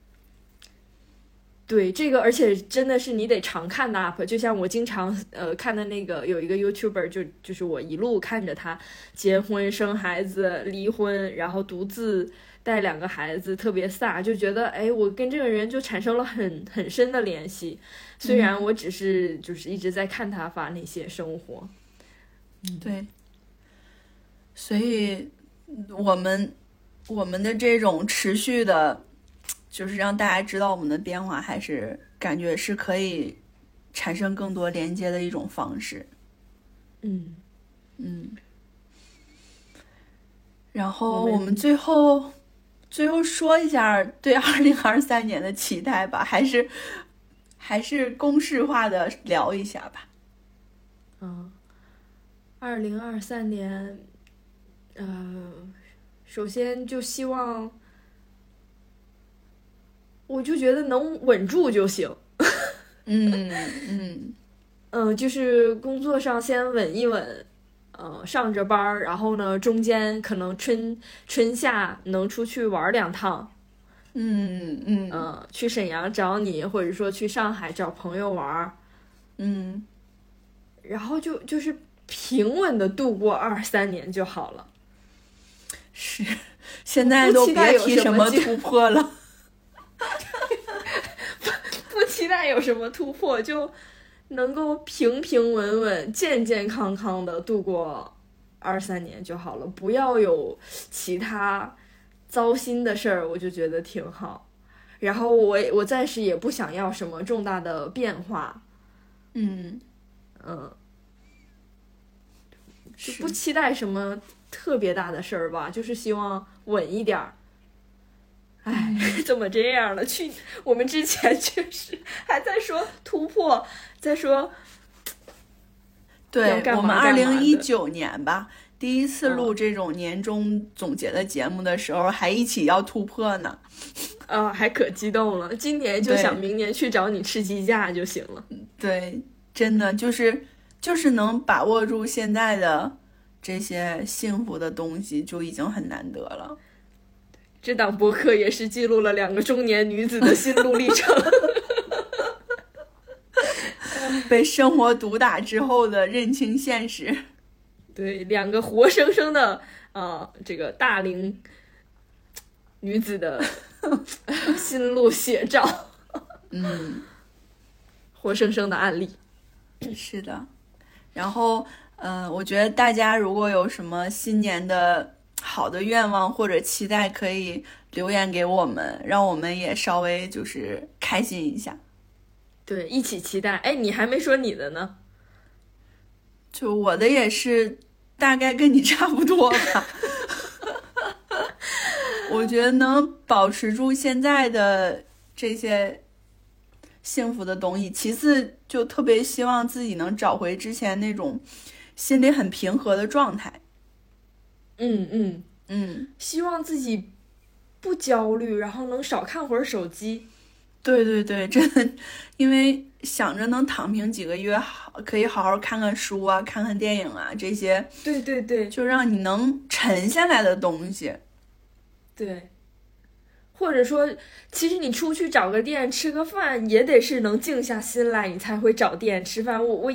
B: 对这个，而且真的是你得常看的 UP，就像我经常呃看的那个有一个 YouTuber，就就是我一路看着他结婚、生孩子、离婚，然后独自带两个孩子，特别飒，就觉得哎，我跟这个人就产生了很很深的联系。虽然我只是就是一直在看他发那些生活，
A: 对，所以我们我们的这种持续的，就是让大家知道我们的变化，还是感觉是可以产生更多连接的一种方式。
B: 嗯，
A: 嗯，然后
B: 我们
A: 最后最后说一下对二零二三年的期待吧，还是还是公式化的聊一下吧。
B: 嗯，二零二三年，呃，首先就希望，我就觉得能稳住就行。
A: 嗯嗯
B: 嗯，*laughs* 就是工作上先稳一稳，呃，上着班儿，然后呢，中间可能春春夏能出去玩两趟，
A: 嗯嗯
B: 嗯、去沈阳找你，或者说去上海找朋友玩儿，
A: 嗯，
B: 然后就就是平稳的度过二三年就好了。*laughs*
A: 是，现在都别提什么突破了。*laughs*
B: 不期待有什么突破，就能够平平稳稳、健健康康的度过二三年就好了，不要有其他糟心的事儿，我就觉得挺好。然后我我暂时也不想要什么重大的变化，
A: 嗯，
B: 嗯，就是不期待什么特别大的事儿吧，就是希望稳一点儿。哎，*laughs* 怎么这样了？去我们之前确实还在说突破，在说
A: 对我们二零一九年吧，第一次录
B: 嗯
A: 这种年终总结的节目的时候，还一起要突破呢。
B: 啊，还可激动了。今年就想明年去找你吃鸡架就行了。
A: 对，真的就是就是能把握住现在的这些幸福的东西，就已经很难得了。
B: 这档博客也是记录了两个中年女子的心路历程。*laughs* *laughs*
A: 被生活毒打之后的认清现实。
B: 对，两个活生生的啊、这个大龄女子的心路写照，
A: 嗯，
B: 活生生的案例。
A: 是的。然后，呃，我觉得大家如果有什么新年的好的愿望或者期待，可以留言给我们，让我们也稍微就是开心一下。
B: 对，一起期待。哎，你还没说你的呢。
A: 就我的也是大概跟你差不多吧。*laughs* 我觉得能保持住现在的这些幸福的东西，其次就特别希望自己能找回之前那种心里很平和的状态。
B: 嗯嗯，
A: 嗯，
B: 希望自己不焦虑，然后能少看会儿手机。
A: 对对对，真的，因为想着能躺平几个月，好可以好好看看书啊，看看电影啊，这些
B: 对对对
A: 就让你能沉下来的东西。
B: 对，或者说，其实你出去找个店吃个饭，也得是能静下心来，你才会找店吃饭。我我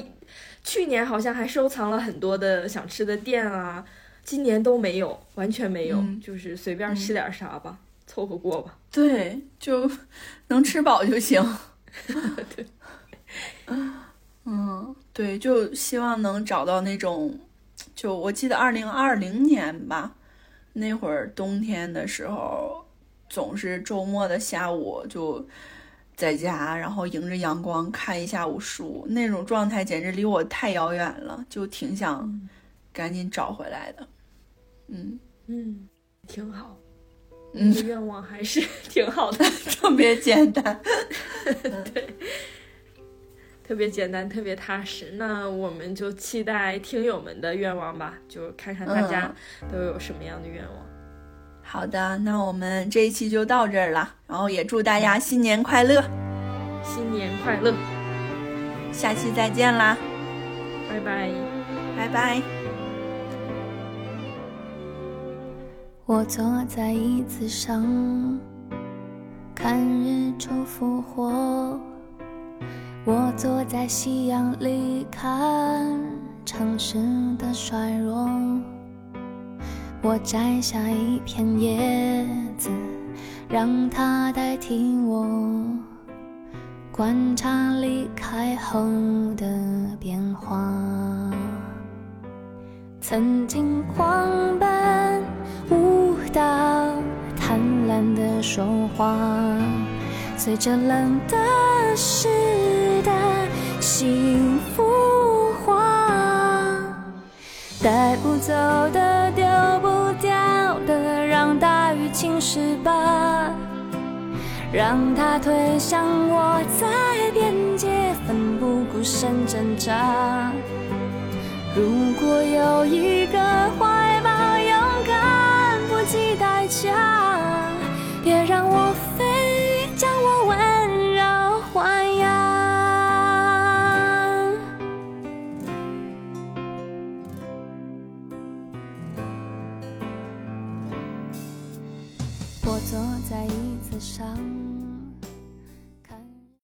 B: 去年好像还收藏了很多的想吃的店啊，今年都没有，完全没有，
A: 嗯
B: 就是随便吃点啥吧，凑合过吧。
A: 对，就能吃饱就行。*laughs*
B: 对，
A: 嗯，对，就希望能找到那种，就我记得二零二零年吧，那会儿冬天的时候，总是周末的下午就在家，然后迎着阳光看一下午书，那种状态简直离我太遥远了，就挺想赶紧找回来的。嗯
B: 嗯，挺好。的愿望还是 *laughs* 挺好的，*laughs*
A: 特别简单。*laughs*
B: 对特别简单，特别踏实。那我们就期待听友们的愿望吧，就看看大家都有什么样的愿望。
A: 好的，那我们这一期就到这儿了，然后也祝大家新年快乐，
B: 新年快乐，
A: 下期再见啦，
B: 拜拜。
A: 拜拜。
C: 我坐在椅子上，看日出复活。我坐在夕阳里，看城市的衰弱。我摘下一片叶子，让它代替我，观察离开后的变化。曾经狂奔舞蹈，贪婪的说话，随着冷的湿的幸福化，带不走的丢不掉的，让大雨侵蚀吧，让它推向我在边界奋不顾身挣扎。如果有一个怀抱，计代价，别让我飞，将我温柔豢养。我坐在椅子上。